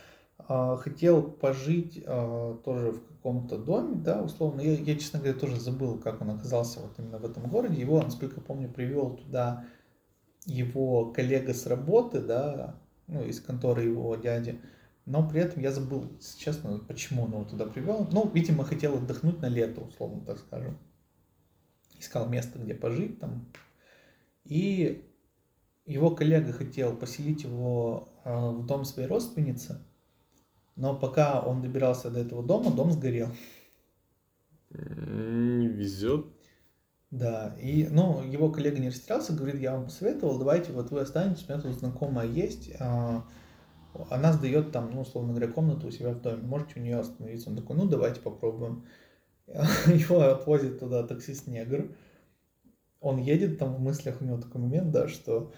э, хотел пожить э, тоже в каком-то доме, да, условно. Я, я, честно говоря, тоже забыл, как он оказался вот именно в этом городе. Его, насколько помню, привел туда его коллега с работы, да, ну, из конторы его дяди. Но при этом я забыл, честно, почему он его туда привел. Ну, видимо, хотел отдохнуть на лето, условно так скажем. Искал место, где пожить там. И его коллега хотел поселить его а, в дом своей родственницы, но пока он добирался до этого дома, дом сгорел. Не везет. Да, и, ну, его коллега не растерялся, говорит, я вам посоветовал, давайте, вот вы останетесь, у меня тут знакомая есть, а, она сдает там, ну, условно говоря, комнату у себя в доме, можете у нее остановиться. Он такой, ну, давайте попробуем. Его отвозит туда таксист-негр. Он едет, там в мыслях у него такой момент, да, что...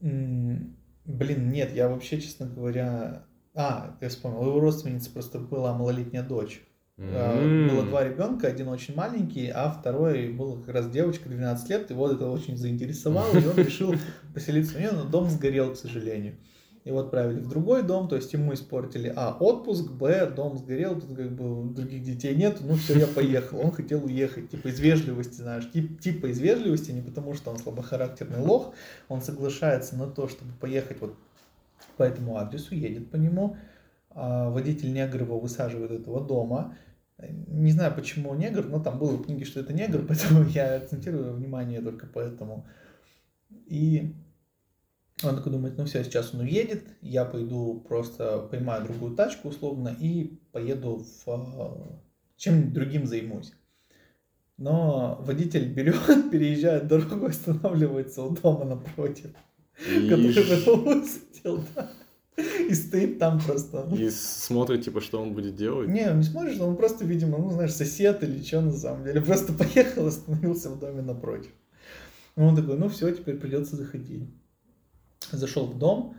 Блин, нет, я вообще, честно говоря... А, я вспомнил, его родственницы просто была малолетняя дочь. Mm-hmm. Было два ребенка, один очень маленький, а второй был как раз девочка 12 лет, и вот это очень заинтересовало, и он решил поселиться у нее, но дом сгорел, к сожалению. Его отправили в другой дом, то есть ему испортили, а, отпуск, б, дом сгорел, тут как бы других детей нет, ну все, я поехал. Он хотел уехать, типа из вежливости, знаешь, тип, типа из вежливости, не потому что он слабохарактерный лох, он соглашается на то, чтобы поехать вот по этому адресу, едет по нему, водитель негр его высаживает этого дома. Не знаю, почему негр, но там было в книге, что это негр, поэтому я акцентирую внимание только поэтому. И он такой думает, ну все, сейчас он уедет, я пойду просто поймаю другую тачку условно и поеду в а, чем другим займусь. Но водитель берет, переезжает дорогу, останавливается у дома напротив, который он сидел, да. И стоит там просто. И смотрит, типа, что он будет делать? Не, он не смотрит, он просто, видимо, ну, знаешь, сосед или что на самом деле. Просто поехал, остановился в доме напротив. И он такой, ну все, теперь придется заходить. Зашел в дом,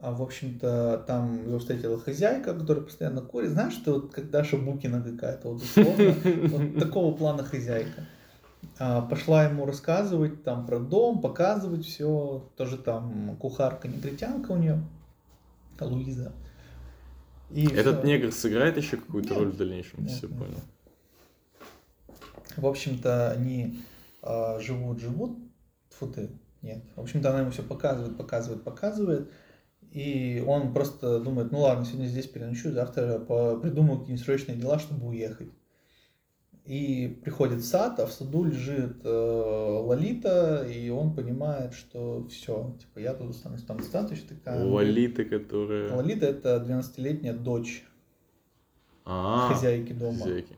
а, в общем-то, там его встретила хозяйка, которая постоянно курит. Знаешь, что вот как Даша Букина какая-то, вот условно, вот такого плана хозяйка. А, пошла ему рассказывать там про дом, показывать все. Тоже там кухарка-негритянка у нее. Луиза. И Этот все. негр сыграет еще какую-то роль в дальнейшем? Нет, все нет. понял. В общем-то, они э, живут, живут, фу ты, нет. В общем-то, она ему все показывает, показывает, показывает. И он просто думает, ну ладно, сегодня здесь переночую, завтра придумаю какие-нибудь срочные дела, чтобы уехать. И приходит сад, а в саду лежит э, Лолита, и он понимает, что все, типа, я тут останусь там достаточно такая. Лолита, которая... Лолита это 12-летняя дочь А-а-а. хозяйки дома. Хозяйки.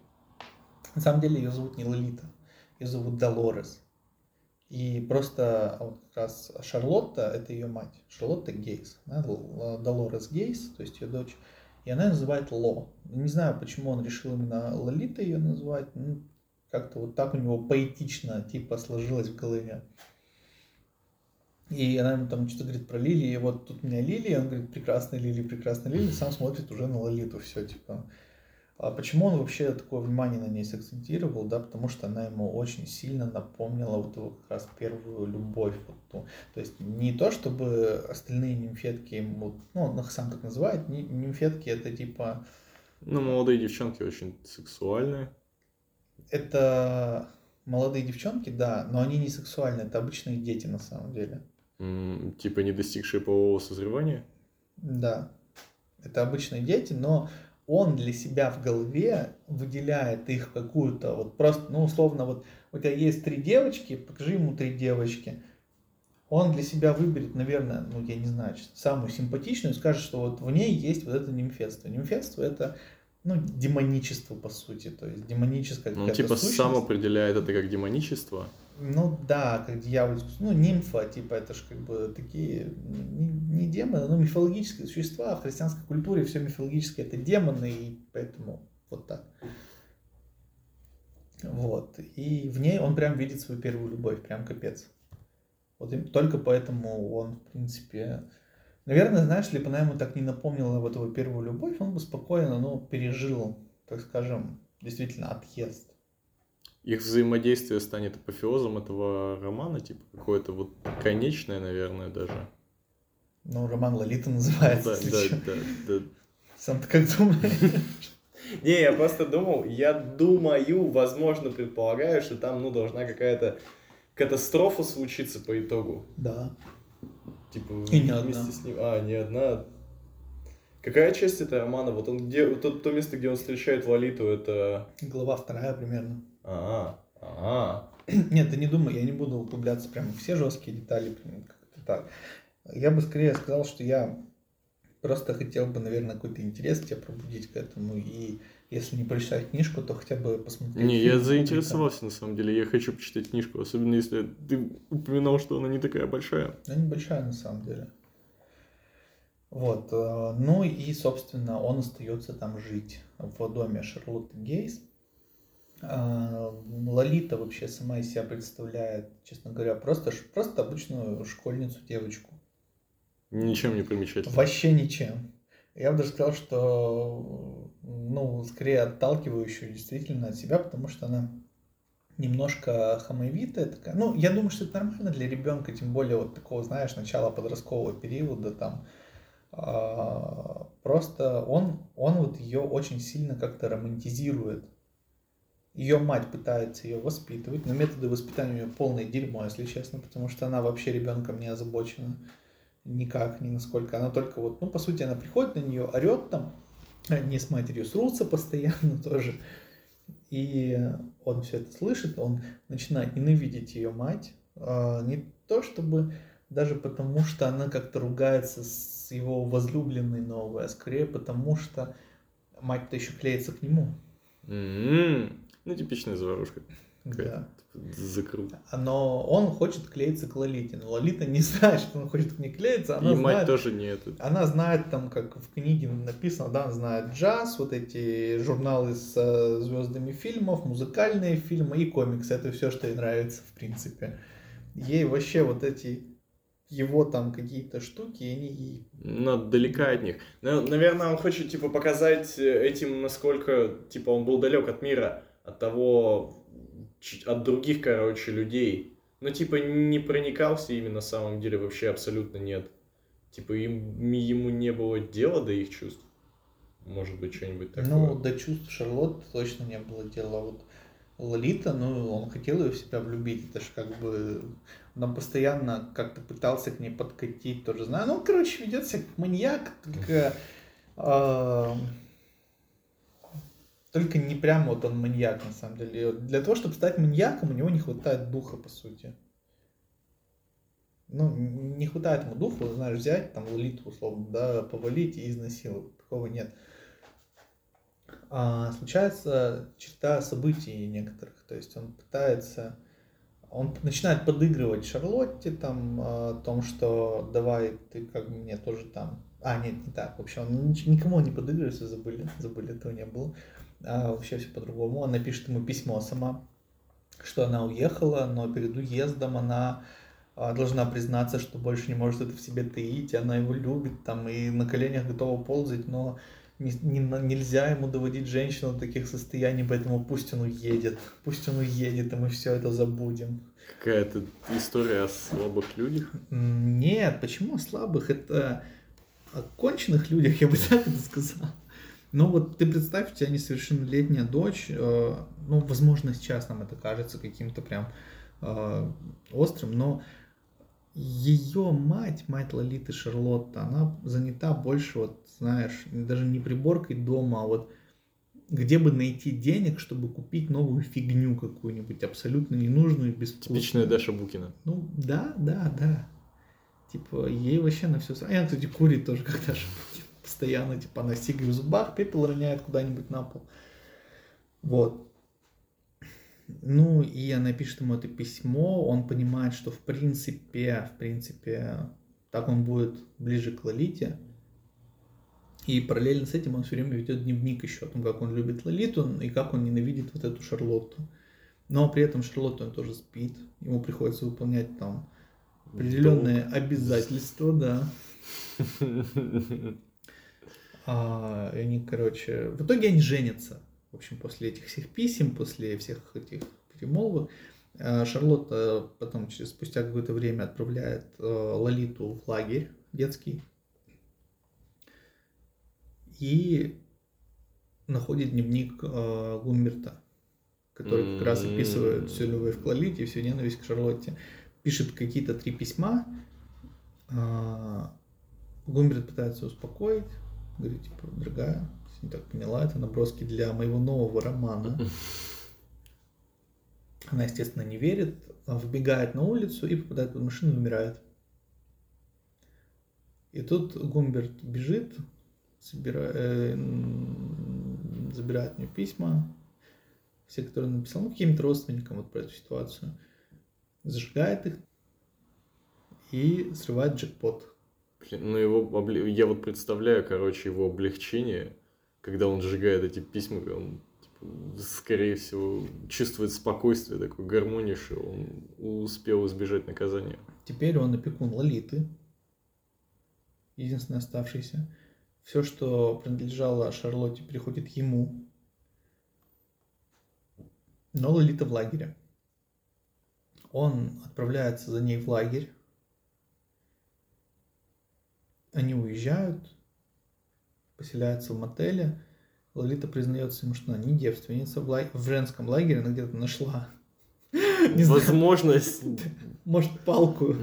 На самом деле ее зовут не Лолита, ее зовут Долорес. И просто вот как раз Шарлотта, это ее мать, Шарлотта Гейс, да, Долорес Гейс, то есть ее дочь. И она называет Ло. Не знаю, почему он решил именно Лолита ее называть. Ну, как-то вот так у него поэтично типа сложилось в голове. И она ему там что-то говорит про Лили, и вот тут у меня Лили, он говорит, прекрасная Лили, прекрасная Лили, сам смотрит уже на Лолиту, все, типа, а почему он вообще такое внимание на ней сакцентировал, да, потому что она ему очень сильно напомнила вот его как раз первую любовь, вот ту. то есть не то, чтобы остальные нимфетки ему, ну, он их сам так называет, нимфетки это типа... Ну, молодые девчонки очень сексуальные. Это молодые девчонки, да, но они не сексуальные, это обычные дети на самом деле. Mm, типа не достигшие полового созревания? Да, это обычные дети, но он для себя в голове выделяет их какую-то, вот просто, ну, условно, вот у тебя есть три девочки, покажи ему три девочки, он для себя выберет, наверное, ну, я не знаю, самую симпатичную и скажет, что вот в ней есть вот это нимфетство. Нимфетство это, ну, демоничество, по сути, то есть демоническое Ну, типа сущность. сам определяет это как демоничество? Ну да, как дьявол, ну нимфа, типа это же как бы такие, не, не демоны, но мифологические существа, в христианской культуре все мифологическое это демоны, и поэтому вот так. Вот, и в ней он прям видит свою первую любовь, прям капец. Вот и только поэтому он, в принципе, наверное, знаешь, если бы она ему так не напомнила вот его первую любовь, он бы спокойно, ну, пережил, так скажем, действительно отъезд их взаимодействие станет апофеозом этого романа, типа какое-то вот конечное, наверное, даже. Ну, роман Лолита называется. Да, да, да, да. Сам ты как думаешь? Не, я просто думал, я думаю, возможно, предполагаю, что там, ну, должна какая-то катастрофа случиться по итогу. Да. Типа, И не вместе одна. с ним. А, не одна. Какая часть это романа? Вот он где, то, то место, где он встречает Лолиту, это... Глава вторая примерно. Ага, ага. Нет, ты не думай, я не буду углубляться прямо все жесткие детали, как-то так. Я бы скорее сказал, что я просто хотел бы, наверное, какой-то интерес тебе пробудить к этому, и если не прочитать книжку, то хотя бы посмотреть. Не, я заинтересовался, на самом деле, я хочу почитать книжку, особенно если ты упоминал, что она не такая большая. Она небольшая, на самом деле. Вот, э, ну и, собственно, он остается там жить в доме Шарлотты Гейс. А, Лолита вообще сама из себя представляет, честно говоря, просто, просто обычную школьницу, девочку. Ничем не примечательно. Вообще ничем. Я бы даже сказал, что, ну, скорее отталкивающую действительно от себя, потому что она немножко хамовитая такая. Ну, я думаю, что это нормально для ребенка, тем более вот такого, знаешь, начала подросткового периода, там, а, просто он, он вот ее очень сильно как-то романтизирует. Ее мать пытается ее воспитывать, но методы воспитания у нее полное дерьмо, если честно, потому что она вообще ребенком не озабочена никак, ни насколько. Она только вот, ну, по сути, она приходит на нее, орет там, не с матерью срутся постоянно тоже. И он все это слышит, он начинает ненавидеть ее мать. А, не то чтобы даже потому, что она как-то ругается с его возлюбленной новой, а скорее потому, что мать-то еще клеится к нему. Mm-hmm. Ну, типичная заварушка. Да. Закрут. Но он хочет клеиться к Лолите, но Лолита не знает, что он хочет к ней клеиться. Она И знает, мать тоже не это. Она знает там, как в книге написано, да, она знает джаз, вот эти журналы с э, звездами фильмов, музыкальные фильмы и комиксы. Это все, что ей нравится, в принципе. Ей вообще вот эти его там какие-то штуки, они ей... Но далека от них. Наверное, он хочет, типа, показать этим, насколько, типа, он был далек от мира, от того, от других, короче, людей. Ну, типа, не проникался ими на самом деле вообще абсолютно нет. Типа, им, ему не было дела до их чувств. Может быть, что-нибудь такое. Ну, до чувств Шарлотты точно не было дела. Вот Лолита, ну, он хотел ее в себя влюбить. Это же как бы... Он постоянно как-то пытался к ней подкатить, тоже знаю. Ну, короче, ведет себя как маньяк, только... Э, только не прям вот он маньяк, на самом деле. Для того, чтобы стать маньяком, у него не хватает духа, по сути. Ну, не хватает ему духа, знаешь, взять там Лолиту, условно, да, повалить и изнасиловать. Такого нет а, случается черта событий некоторых. То есть он пытается, он начинает подыгрывать Шарлотте там о том, что давай ты как бы мне тоже там. А, нет, не так. Вообще он никому не подыгрывает, забыли, забыли, этого не было. А, вообще все по-другому. Он напишет ему письмо сама, что она уехала, но перед уездом она а, должна признаться, что больше не может это в себе таить, она его любит там и на коленях готова ползать, но не, не, нельзя ему доводить женщину до таких состояний, поэтому пусть он уедет. Пусть он уедет, и мы все это забудем. Какая-то история о слабых людях? Нет, почему о слабых? Это о конченных людях, я бы так это сказал. Но вот ты представь, у тебя несовершеннолетняя дочь, э, ну, возможно, сейчас нам это кажется каким-то прям э, острым, но ее мать, мать Лолиты Шарлотта, она занята больше, вот, знаешь, даже не приборкой дома, а вот где бы найти денег, чтобы купить новую фигню какую-нибудь, абсолютно ненужную и безвкусную. Типичная Даша Букина. Ну, да, да, да. Типа, ей вообще на все... А я, кстати, курит тоже, как Даша Букина. Постоянно, типа, она сигарет в зубах, пепел роняет куда-нибудь на пол. Вот. Ну, и она пишет ему это письмо, он понимает, что в принципе, в принципе, так он будет ближе к Лолите. И параллельно с этим он все время ведет дневник еще о том, как он любит Лолиту и как он ненавидит вот эту Шарлотту. Но при этом Шарлотту он тоже спит, ему приходится выполнять там определенные Долг. обязательства, да. А, и они, короче, в итоге они женятся. В общем, после этих всех писем, после всех этих перемолвок, э, Шарлотта потом, через, спустя какое-то время, отправляет э, Лолиту в лагерь детский и находит дневник э, Гумберта, который как раз описывает всю любовь к Лолите и всю ненависть к Шарлотте. Пишет какие-то три письма. Гумберт пытается успокоить, говорит, типа, дорогая, не так поняла, это наброски для моего нового романа. Она, естественно, не верит, выбегает на улицу и попадает под машину и умирает. И тут Гумберт бежит, собирает, э, забирает мне письма, все, которые он написал, ну, каким-то родственникам вот про эту ситуацию, зажигает их и срывает джекпот. Ну, его, я вот представляю, короче, его облегчение, когда он сжигает эти письма, он типа, скорее всего, чувствует спокойствие, такой гармонию, что он успел избежать наказания. Теперь он опекун Лолиты, единственный оставшийся. Все, что принадлежало Шарлотте, переходит ему. Но Лолита в лагере. Он отправляется за ней в лагерь. Они уезжают, поселяются в мотеле. Лолита признается ему, что она не девственница в, лаг... в женском лагере, она где-то нашла не возможность. Может, палку.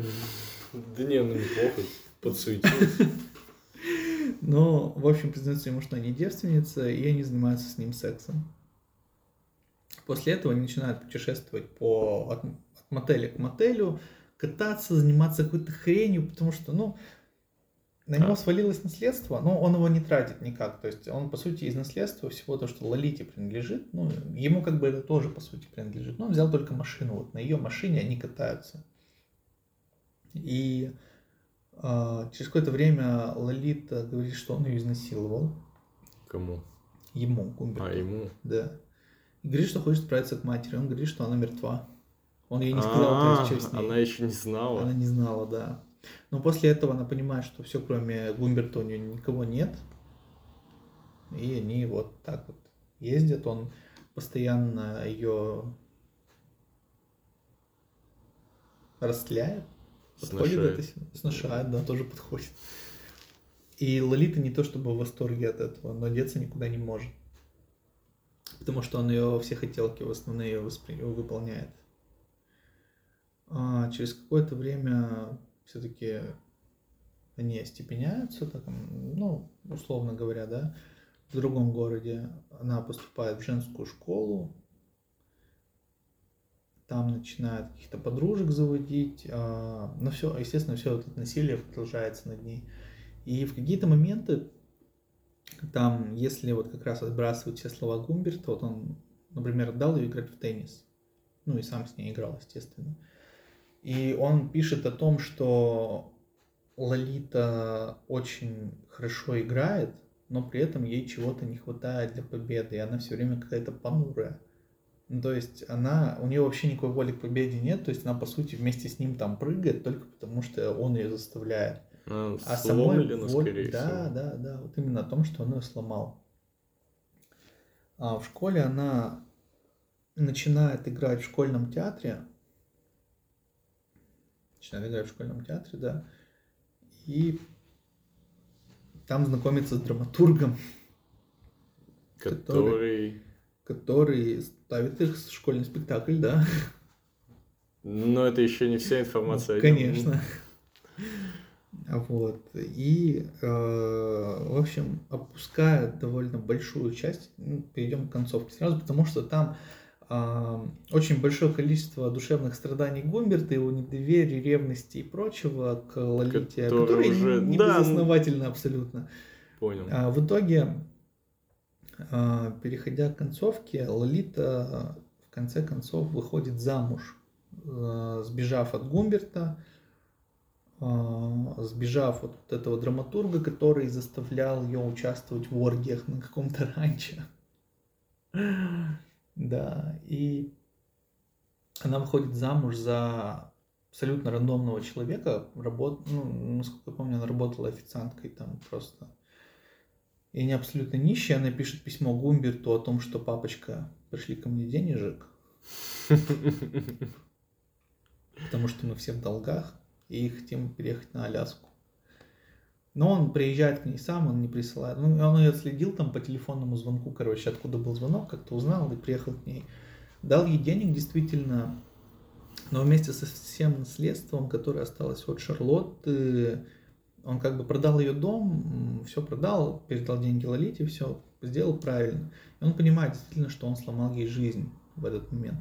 Да не, ну неплохо, подсуетилась. Но, в общем, признается ему, что она не девственница, и они занимаются с ним сексом. После этого они начинают путешествовать по, от, от мотеля к мотелю, кататься, заниматься какой-то хренью, потому что, ну, на него свалилось наследство, но он его не тратит никак. То есть он, по сути, из наследства всего то, что Лолите принадлежит, ну, ему как бы это тоже, по сути, принадлежит. Но он взял только машину. Вот на ее машине они катаются. И э, через какое-то время Лолита говорит, что он ее изнасиловал. Кому? Ему, Гумберту. А, ему? Да. И говорит, что хочет справиться к матери. Он говорит, что она мертва. Он ей не сказал, что с ней. Она еще не знала. Она не знала, да. Но после этого она понимает, что все, кроме Гумберта, у нее никого нет. И они вот так вот ездят. Он постоянно ее растляет. Подходит это, сношает, да, тоже подходит. И Лолита не то чтобы в восторге от этого, но деться никуда не может. Потому что он ее все хотелки в основные воспри... выполняет. А через какое-то время все-таки они остепеняются, так, ну, условно говоря, да, в другом городе. Она поступает в женскую школу, там начинает каких-то подружек заводить, а, но все, естественно, все это насилие продолжается над ней. И в какие-то моменты, там, если вот как раз отбрасывать все слова Гумберта, вот он, например, дал ее играть в теннис, ну и сам с ней играл, естественно. И он пишет о том, что Лолита очень хорошо играет, но при этом ей чего-то не хватает для победы, и она все время какая-то понурая. Ну, то есть она, у нее вообще никакой воли к победе нет, то есть она, по сути, вместе с ним там прыгает только потому, что он ее заставляет. А, а самой воль... Да, да, да, вот именно о том, что он ее сломал. А в школе она начинает играть в школьном театре, начинает играть в школьном театре, да, и там знакомится с драматургом, который... который ставит их в школьный спектакль, да. Но это еще не вся информация. Ну, конечно. Вот. И, э, в общем, опуская довольно большую часть, ну, перейдем к концовке сразу, потому что там очень большое количество душевных страданий Гумберта, его недоверия, ревности и прочего к Лолите, которые уже... не да, безосновательно абсолютно. Понял. А в итоге, а, переходя к концовке, Лолита в конце концов выходит замуж, а, сбежав от Гумберта, а, сбежав от этого драматурга, который заставлял ее участвовать в оргиях на каком-то ранчо. Да, и она выходит замуж за абсолютно рандомного человека, работ... ну, насколько я помню, она работала официанткой там просто. И не абсолютно нищая, она пишет письмо Гумберту о том, что папочка, пришли ко мне денежек, потому что мы все в долгах и хотим переехать на Аляску. Но он приезжает к ней сам, он не присылает. Ну, он ее следил там по телефонному звонку, короче, откуда был звонок, как-то узнал и приехал к ней. Дал ей денег, действительно, но вместе со всем наследством, которое осталось от Шарлотты, он как бы продал ее дом, все продал, передал деньги Лолите, все сделал правильно. И он понимает действительно, что он сломал ей жизнь в этот момент.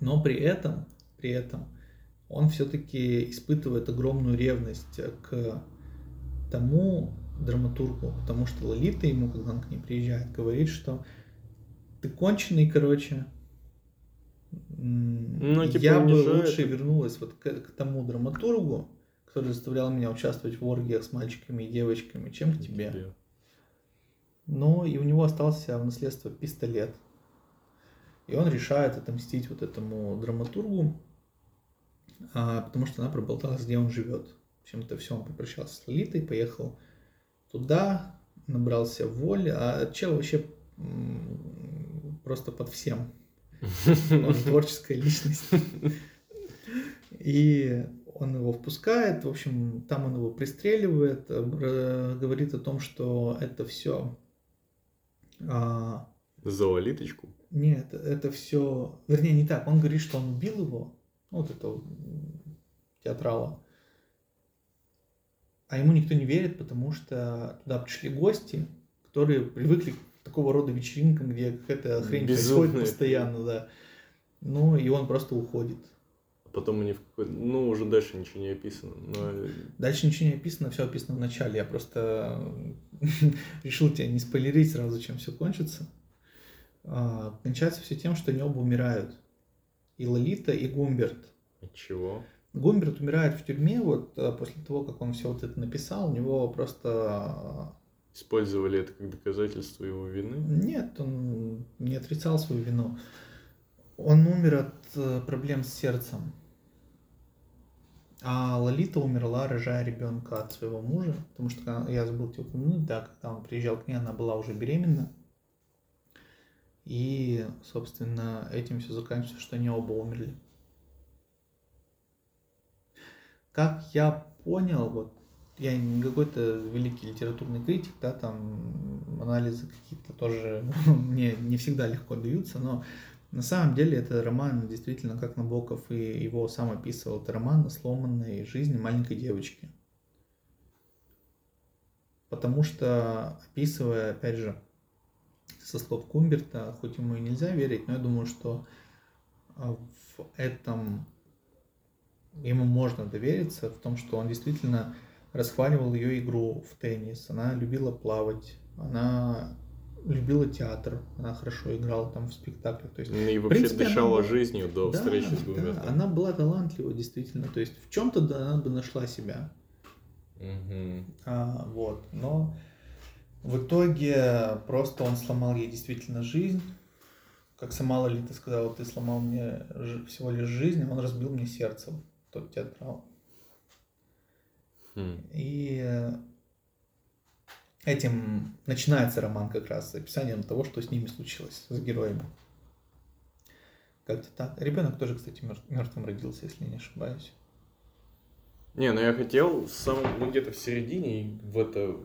Но при этом, при этом он все-таки испытывает огромную ревность к тому драматургу, потому что Лолита ему, когда он к ней приезжает, говорит, что ты конченый, короче, ну, типа, я бы лучше вернулась вот к, к тому драматургу, который заставлял меня участвовать в оргиях с мальчиками и девочками, чем к тебе. тебе. Но и у него остался в наследство пистолет. И он решает отомстить вот этому драматургу, а, потому что она проболталась, где он живет. Все, он попрощался с Лолитой, поехал туда, набрался воли, а чел вообще просто под всем. Он творческая личность. И он его впускает, в общем, там он его пристреливает, говорит о том, что это все... А... За Лолиточку? Нет, это все... Вернее, не так. Он говорит, что он убил его, вот этого театрала. А ему никто не верит, потому что туда пришли гости, которые привыкли к такого рода вечеринкам, где какая-то хрень Безумные. происходит постоянно, да. Ну, и он просто уходит. А потом они в какой Ну, уже дальше ничего не описано. Но... Дальше ничего не описано, все описано в начале. Я просто решил тебя не спойлерить сразу, чем все кончится. А, кончается все тем, что они оба умирают. И Лолита, и Гумберт. От чего? Гумберт умирает в тюрьме, вот э, после того, как он все вот это написал, у него просто... Использовали это как доказательство его вины? Нет, он не отрицал свою вину. Он умер от э, проблем с сердцем. А Лолита умерла, рожая ребенка от своего мужа, потому что я забыл тебе упомянуть, да, когда он приезжал к ней, она была уже беременна. И, собственно, этим все заканчивается, что они оба умерли. Как я понял, вот я не какой-то великий литературный критик, да, там анализы какие-то тоже мне не всегда легко даются, но на самом деле это роман действительно, как Набоков и его сам описывал, это роман о сломанной жизни маленькой девочки. Потому что, описывая, опять же, со слов Кумберта, хоть ему и нельзя верить, но я думаю, что а, в этом ему можно довериться в том, что он действительно расхваливал ее игру в теннис, она любила плавать, она любила театр, она хорошо играла там в спектаклях. То есть, и вообще принципе, дышала была... жизнью до да, встречи с Гумбертом. Да, она была талантлива, действительно. То есть в чем-то да, она бы нашла себя. Угу. А, вот. Но в итоге просто он сломал ей действительно жизнь. Как сама Лолита сказала, ты сломал мне всего лишь жизнь, а он разбил мне сердце тот театрал. Хм. И э, этим начинается роман как раз с описанием того, что с ними случилось, с героями. Как-то так. Ребенок тоже, кстати, мертвым родился, если не ошибаюсь. Не, ну я хотел в самом, ну где-то в середине, в это,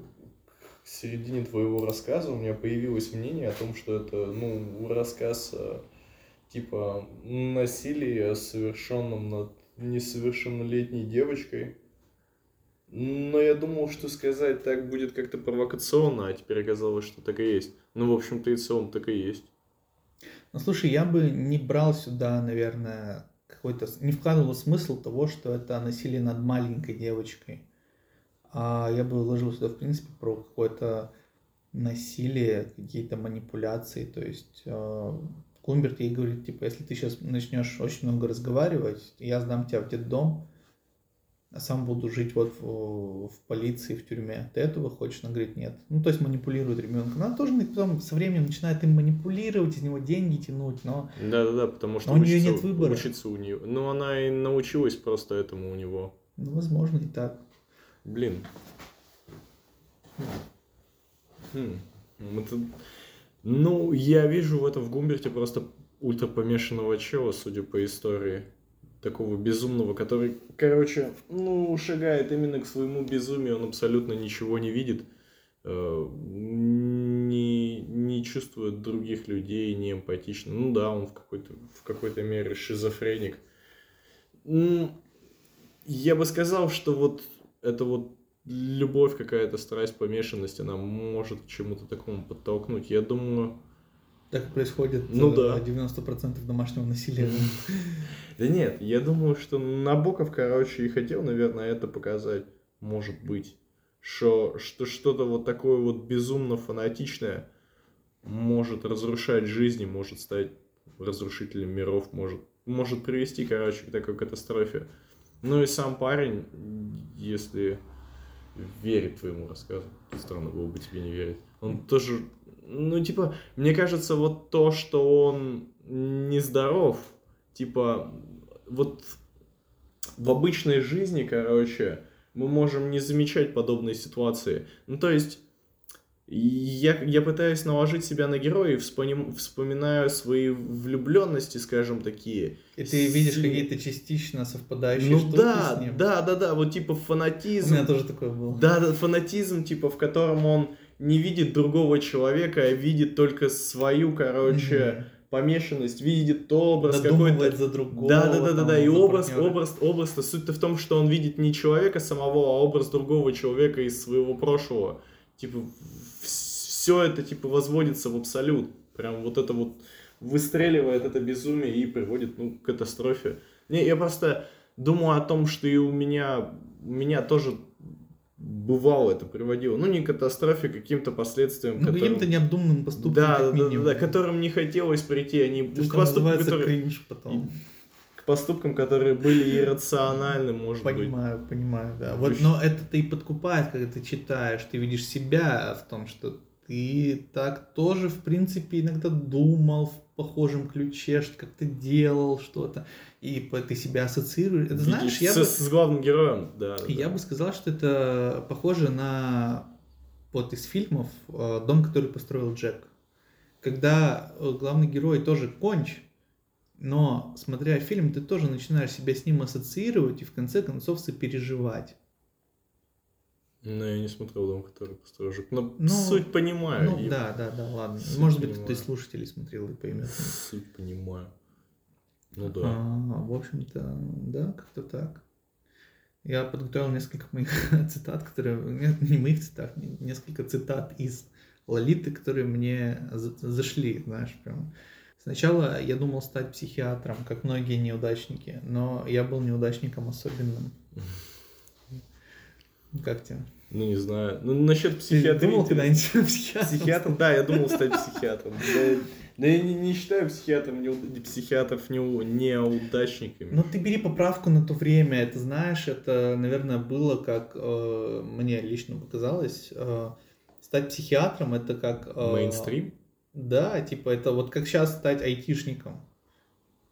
в середине твоего рассказа у меня появилось мнение о том, что это, ну, рассказ э, типа насилия, совершенном над несовершеннолетней девочкой. Но я думал, что сказать так будет как-то провокационно, а теперь оказалось, что так и есть. Ну, в общем-то, и целом так и есть. Ну, слушай, я бы не брал сюда, наверное, какой-то... Не вкладывал смысл того, что это насилие над маленькой девочкой. А я бы вложил сюда, в принципе, про какое-то насилие, какие-то манипуляции. То есть э, Кумберт ей говорит, типа, если ты сейчас начнешь очень много разговаривать, я сдам тебя в детдом, а сам буду жить вот в, в полиции, в тюрьме. Ты этого хочешь? Она говорит, нет. Ну, то есть манипулирует ребенком. Она тоже потом со временем начинает им манипулировать, из него деньги тянуть, но... Да-да-да, потому что но у нее нет выбора. Учиться у нее. Ну, она и научилась просто этому у него. Ну, возможно, и так. Блин. Хм. Это... Ну, я вижу в этом в Гумберте просто ультра помешанного чела, судя по истории такого безумного, который, короче, ну, шагает именно к своему безумию, он абсолютно ничего не видит, э, не, не чувствует других людей, не эмпатично. Ну да, он в какой-то, в какой-то мере шизофреник. Я бы сказал, что вот это вот любовь какая-то, страсть, помешанность, она может к чему-то такому подтолкнуть. Я думаю, так происходит ну, да. 90% домашнего насилия. Да нет, я думаю, что Набоков, короче, и хотел, наверное, это показать. Может быть. Что, что что-то вот такое вот безумно фанатичное может разрушать жизни, может стать разрушителем миров, может, может привести, короче, к такой катастрофе. Ну и сам парень, если верит твоему рассказу, странно было бы тебе не верить Он тоже, ну, типа, мне кажется, вот то, что он нездоров, типа, вот в обычной жизни, короче, мы можем не замечать подобные ситуации. Ну, то есть, я, я пытаюсь наложить себя на героя и вспомим, вспоминаю свои влюбленности, скажем, такие. И ты видишь Си- какие-то частично совпадающие Ну штуки да, с ним. да, да, да, вот типа У фанатизм. меня тоже такое было. Да, да, фанатизм, типа, в котором он не видит другого человека, а видит только свою, короче, помешанность, видит образ какой-то. За другого. Да, да, да, да, да. И образ, партнёра. образ, образ-то суть-то в том, что он видит не человека самого, а образ другого человека из своего прошлого. Типа, все это, типа, возводится в абсолют. Прям вот это вот выстреливает это безумие и приводит, ну, к катастрофе. Не, я просто думаю о том, что и у меня, у меня тоже бывало это приводило. Ну, не к катастрофе, к каким-то последствиям, Ну, которым- каким-то необдуманным поступком, да, да, да, да, которым не хотелось прийти, они То, ну, что к поступкам, называется которые- кринж потом. К поступкам, которые были иррациональны, может быть. Понимаю, понимаю, да. Вот, но это-то и подкупает, когда ты читаешь, ты видишь себя в том, что ты так тоже, в принципе, иногда думал в похожем ключе, что как ты делал что-то, и ты себя ассоциируешь. Это, знаешь, я с, бы, с главным героем, да. да, я да. бы сказал, что это похоже на вот из фильмов э, «Дом, который построил Джек». Когда э, главный герой тоже конч, но, смотря фильм, ты тоже начинаешь себя с ним ассоциировать и в конце концов сопереживать. Ну, я не смотрел дом, который построил Жук. Но Ну, суть понимаю. Ну и да, да, да, ладно. Суть Может быть, понимаю. кто-то из слушателей смотрел и поймет. Суть понимаю. Ну да. А, в общем-то, да, как-то так. Я подготовил несколько моих цитат, которые... Не не моих цитат, не- несколько цитат из Лолиты, которые мне за- зашли, знаешь, прям. Сначала я думал стать психиатром, как многие неудачники, но я был неудачником особенным. Как тебе? Ну, не знаю. Ну, насчет Ты психиатрии... думал когда-нибудь психиатром? Психиатром, да, я думал стать психиатром. Да, да я не, не считаю психиатром, неуд- психиатров не, неудачниками. Ну, ты бери поправку на то время. Это, знаешь, это, наверное, было как э, мне лично показалось. э, стать психиатром это как... э, Мейнстрим? Да, типа, это вот как сейчас стать айтишником.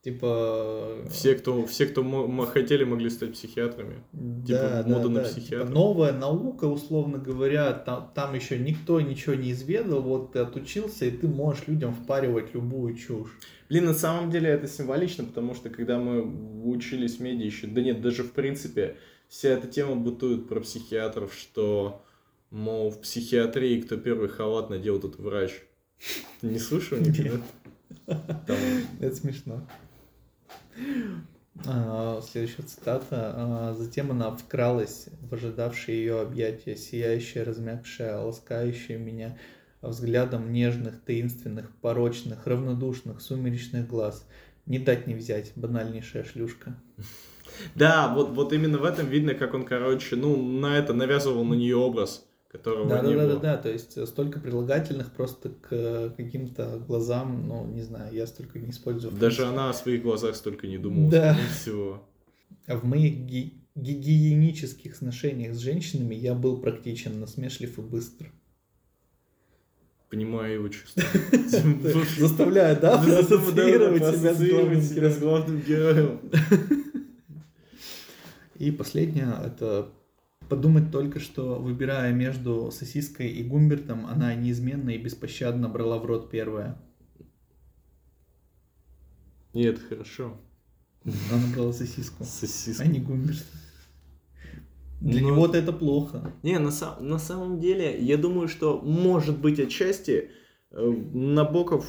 Типа... Все, кто, все, кто мо- хотели, могли стать психиатрами. да, типа мода на да, психиатра. типа новая наука, условно говоря, там, там еще никто ничего не изведал, вот ты отучился, и ты можешь людям впаривать любую чушь. Блин, на самом деле это символично, потому что когда мы учились в меди еще, да нет, даже в принципе, вся эта тема бытует про психиатров, что, мол, в психиатрии кто первый халат надел, тот врач. Не слышал никогда? Это смешно. А, Следующая цитата. А, Затем она вкралась в ожидавшее ее объятия, сияющая, размягшая, ласкающая меня взглядом нежных, таинственных, порочных, равнодушных, сумеречных глаз. Не дать не взять, банальнейшая шлюшка. Да, вот, вот именно в этом видно, как он, короче, ну, на это навязывал на нее образ, которого Да, не да, да, было. да, да, то есть э, столько прилагательных просто к э, каким-то глазам, ну, не знаю, я столько не использую. Даже она о своих глазах столько не думала. Да. скорее всего. А в моих ги- гигиенических сношениях с женщинами я был практичен, насмешлив и быстр. Понимаю его чувства. Заставляю, да, Да, да, да, ассоциировать да, себя с главным героем. И последнее, это подумать только, что, выбирая между сосиской и гумбертом, она неизменно и беспощадно брала в рот первое. Нет, хорошо. Она брала сосиску, Сосиска. а не гумберт. Для Ну, него-то это плохо. Не, на, са- на самом деле, я думаю, что, может быть, отчасти э, Набоков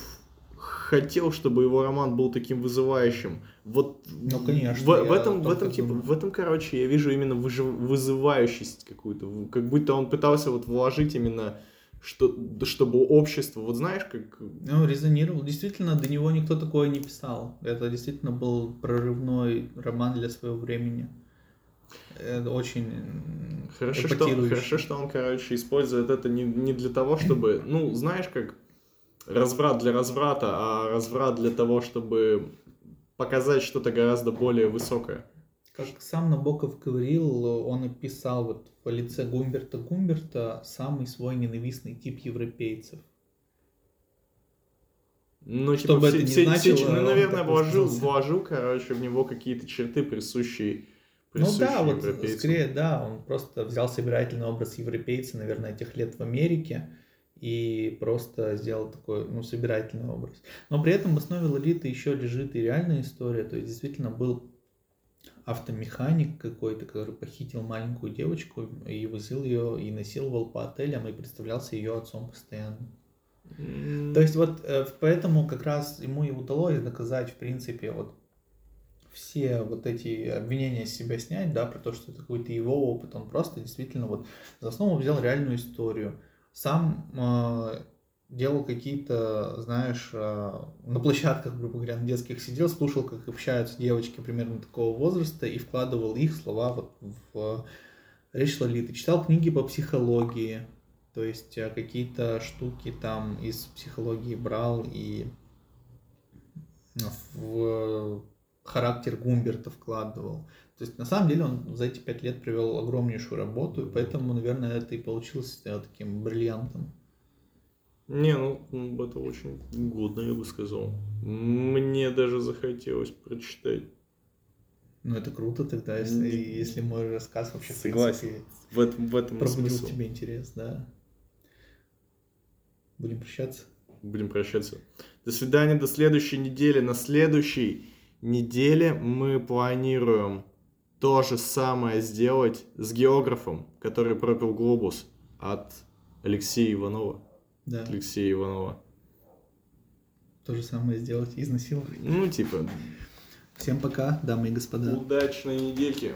хотел, чтобы его роман был таким вызывающим. Вот Ну, конечно, в, в этом, в этом, типа, думаю. в этом, короче, я вижу именно выжив- вызывающесть какую-то. Как будто он пытался вот вложить именно, что, чтобы общество, вот знаешь, как... Ну, резонировал. Действительно, до него никто такое не писал. Это действительно был прорывной роман для своего времени. Это очень Хорошо что, хорошо, что он, короче, использует это не, не для того, чтобы, ну, знаешь, как разврат для разврата, а разврат для того, чтобы показать что-то гораздо более высокое. Как сам Набоков говорил, он описал вот в лице Гумберта Гумберта самый свой ненавистный тип европейцев. Ну, типа, бы все- это ни все- значило, все- ну, наверное, вложил, высказался. вложил, короче, в него какие-то черты, присущие, Ну присущие да, вот европейцам. скорее, да, он просто взял собирательный образ европейца, наверное, этих лет в Америке и просто сделал такой, ну, собирательный образ. Но при этом в основе Лолиты еще лежит и реальная история, то есть действительно был автомеханик какой-то, который похитил маленькую девочку и возил ее и насиловал по отелям и представлялся ее отцом постоянно. То есть вот э, поэтому как раз ему и удалось доказать, в принципе, вот все вот эти обвинения с себя снять, да, про то, что это какой-то его опыт, он просто действительно вот за основу взял реальную историю. Сам э, делал какие-то, знаешь, э, на площадках, грубо говоря, на детских сидел, слушал, как общаются девочки примерно такого возраста и вкладывал их слова вот в речь Лолиты. Читал книги по психологии, то есть э, какие-то штуки там из психологии брал и в характер Гумберта вкладывал. То есть на самом деле он за эти пять лет провел огромнейшую работу, и поэтому, наверное, это и получилось э, таким бриллиантом. Не, ну, это очень годно, я бы сказал. Мне даже захотелось прочитать. Ну это круто тогда, если, М, если мой рассказ вообще Согласен. принципе, В этом, в этом пробудил смысл. тебе интерес, да. Будем прощаться. Будем прощаться. До свидания, до следующей недели. На следующей неделе мы планируем то же самое сделать с географом, который пропил глобус от Алексея Иванова. Да, Алексея Иванова. то же самое сделать, изнасиловать. Ну, типа, Всем пока, дамы и господа. удачной недельки.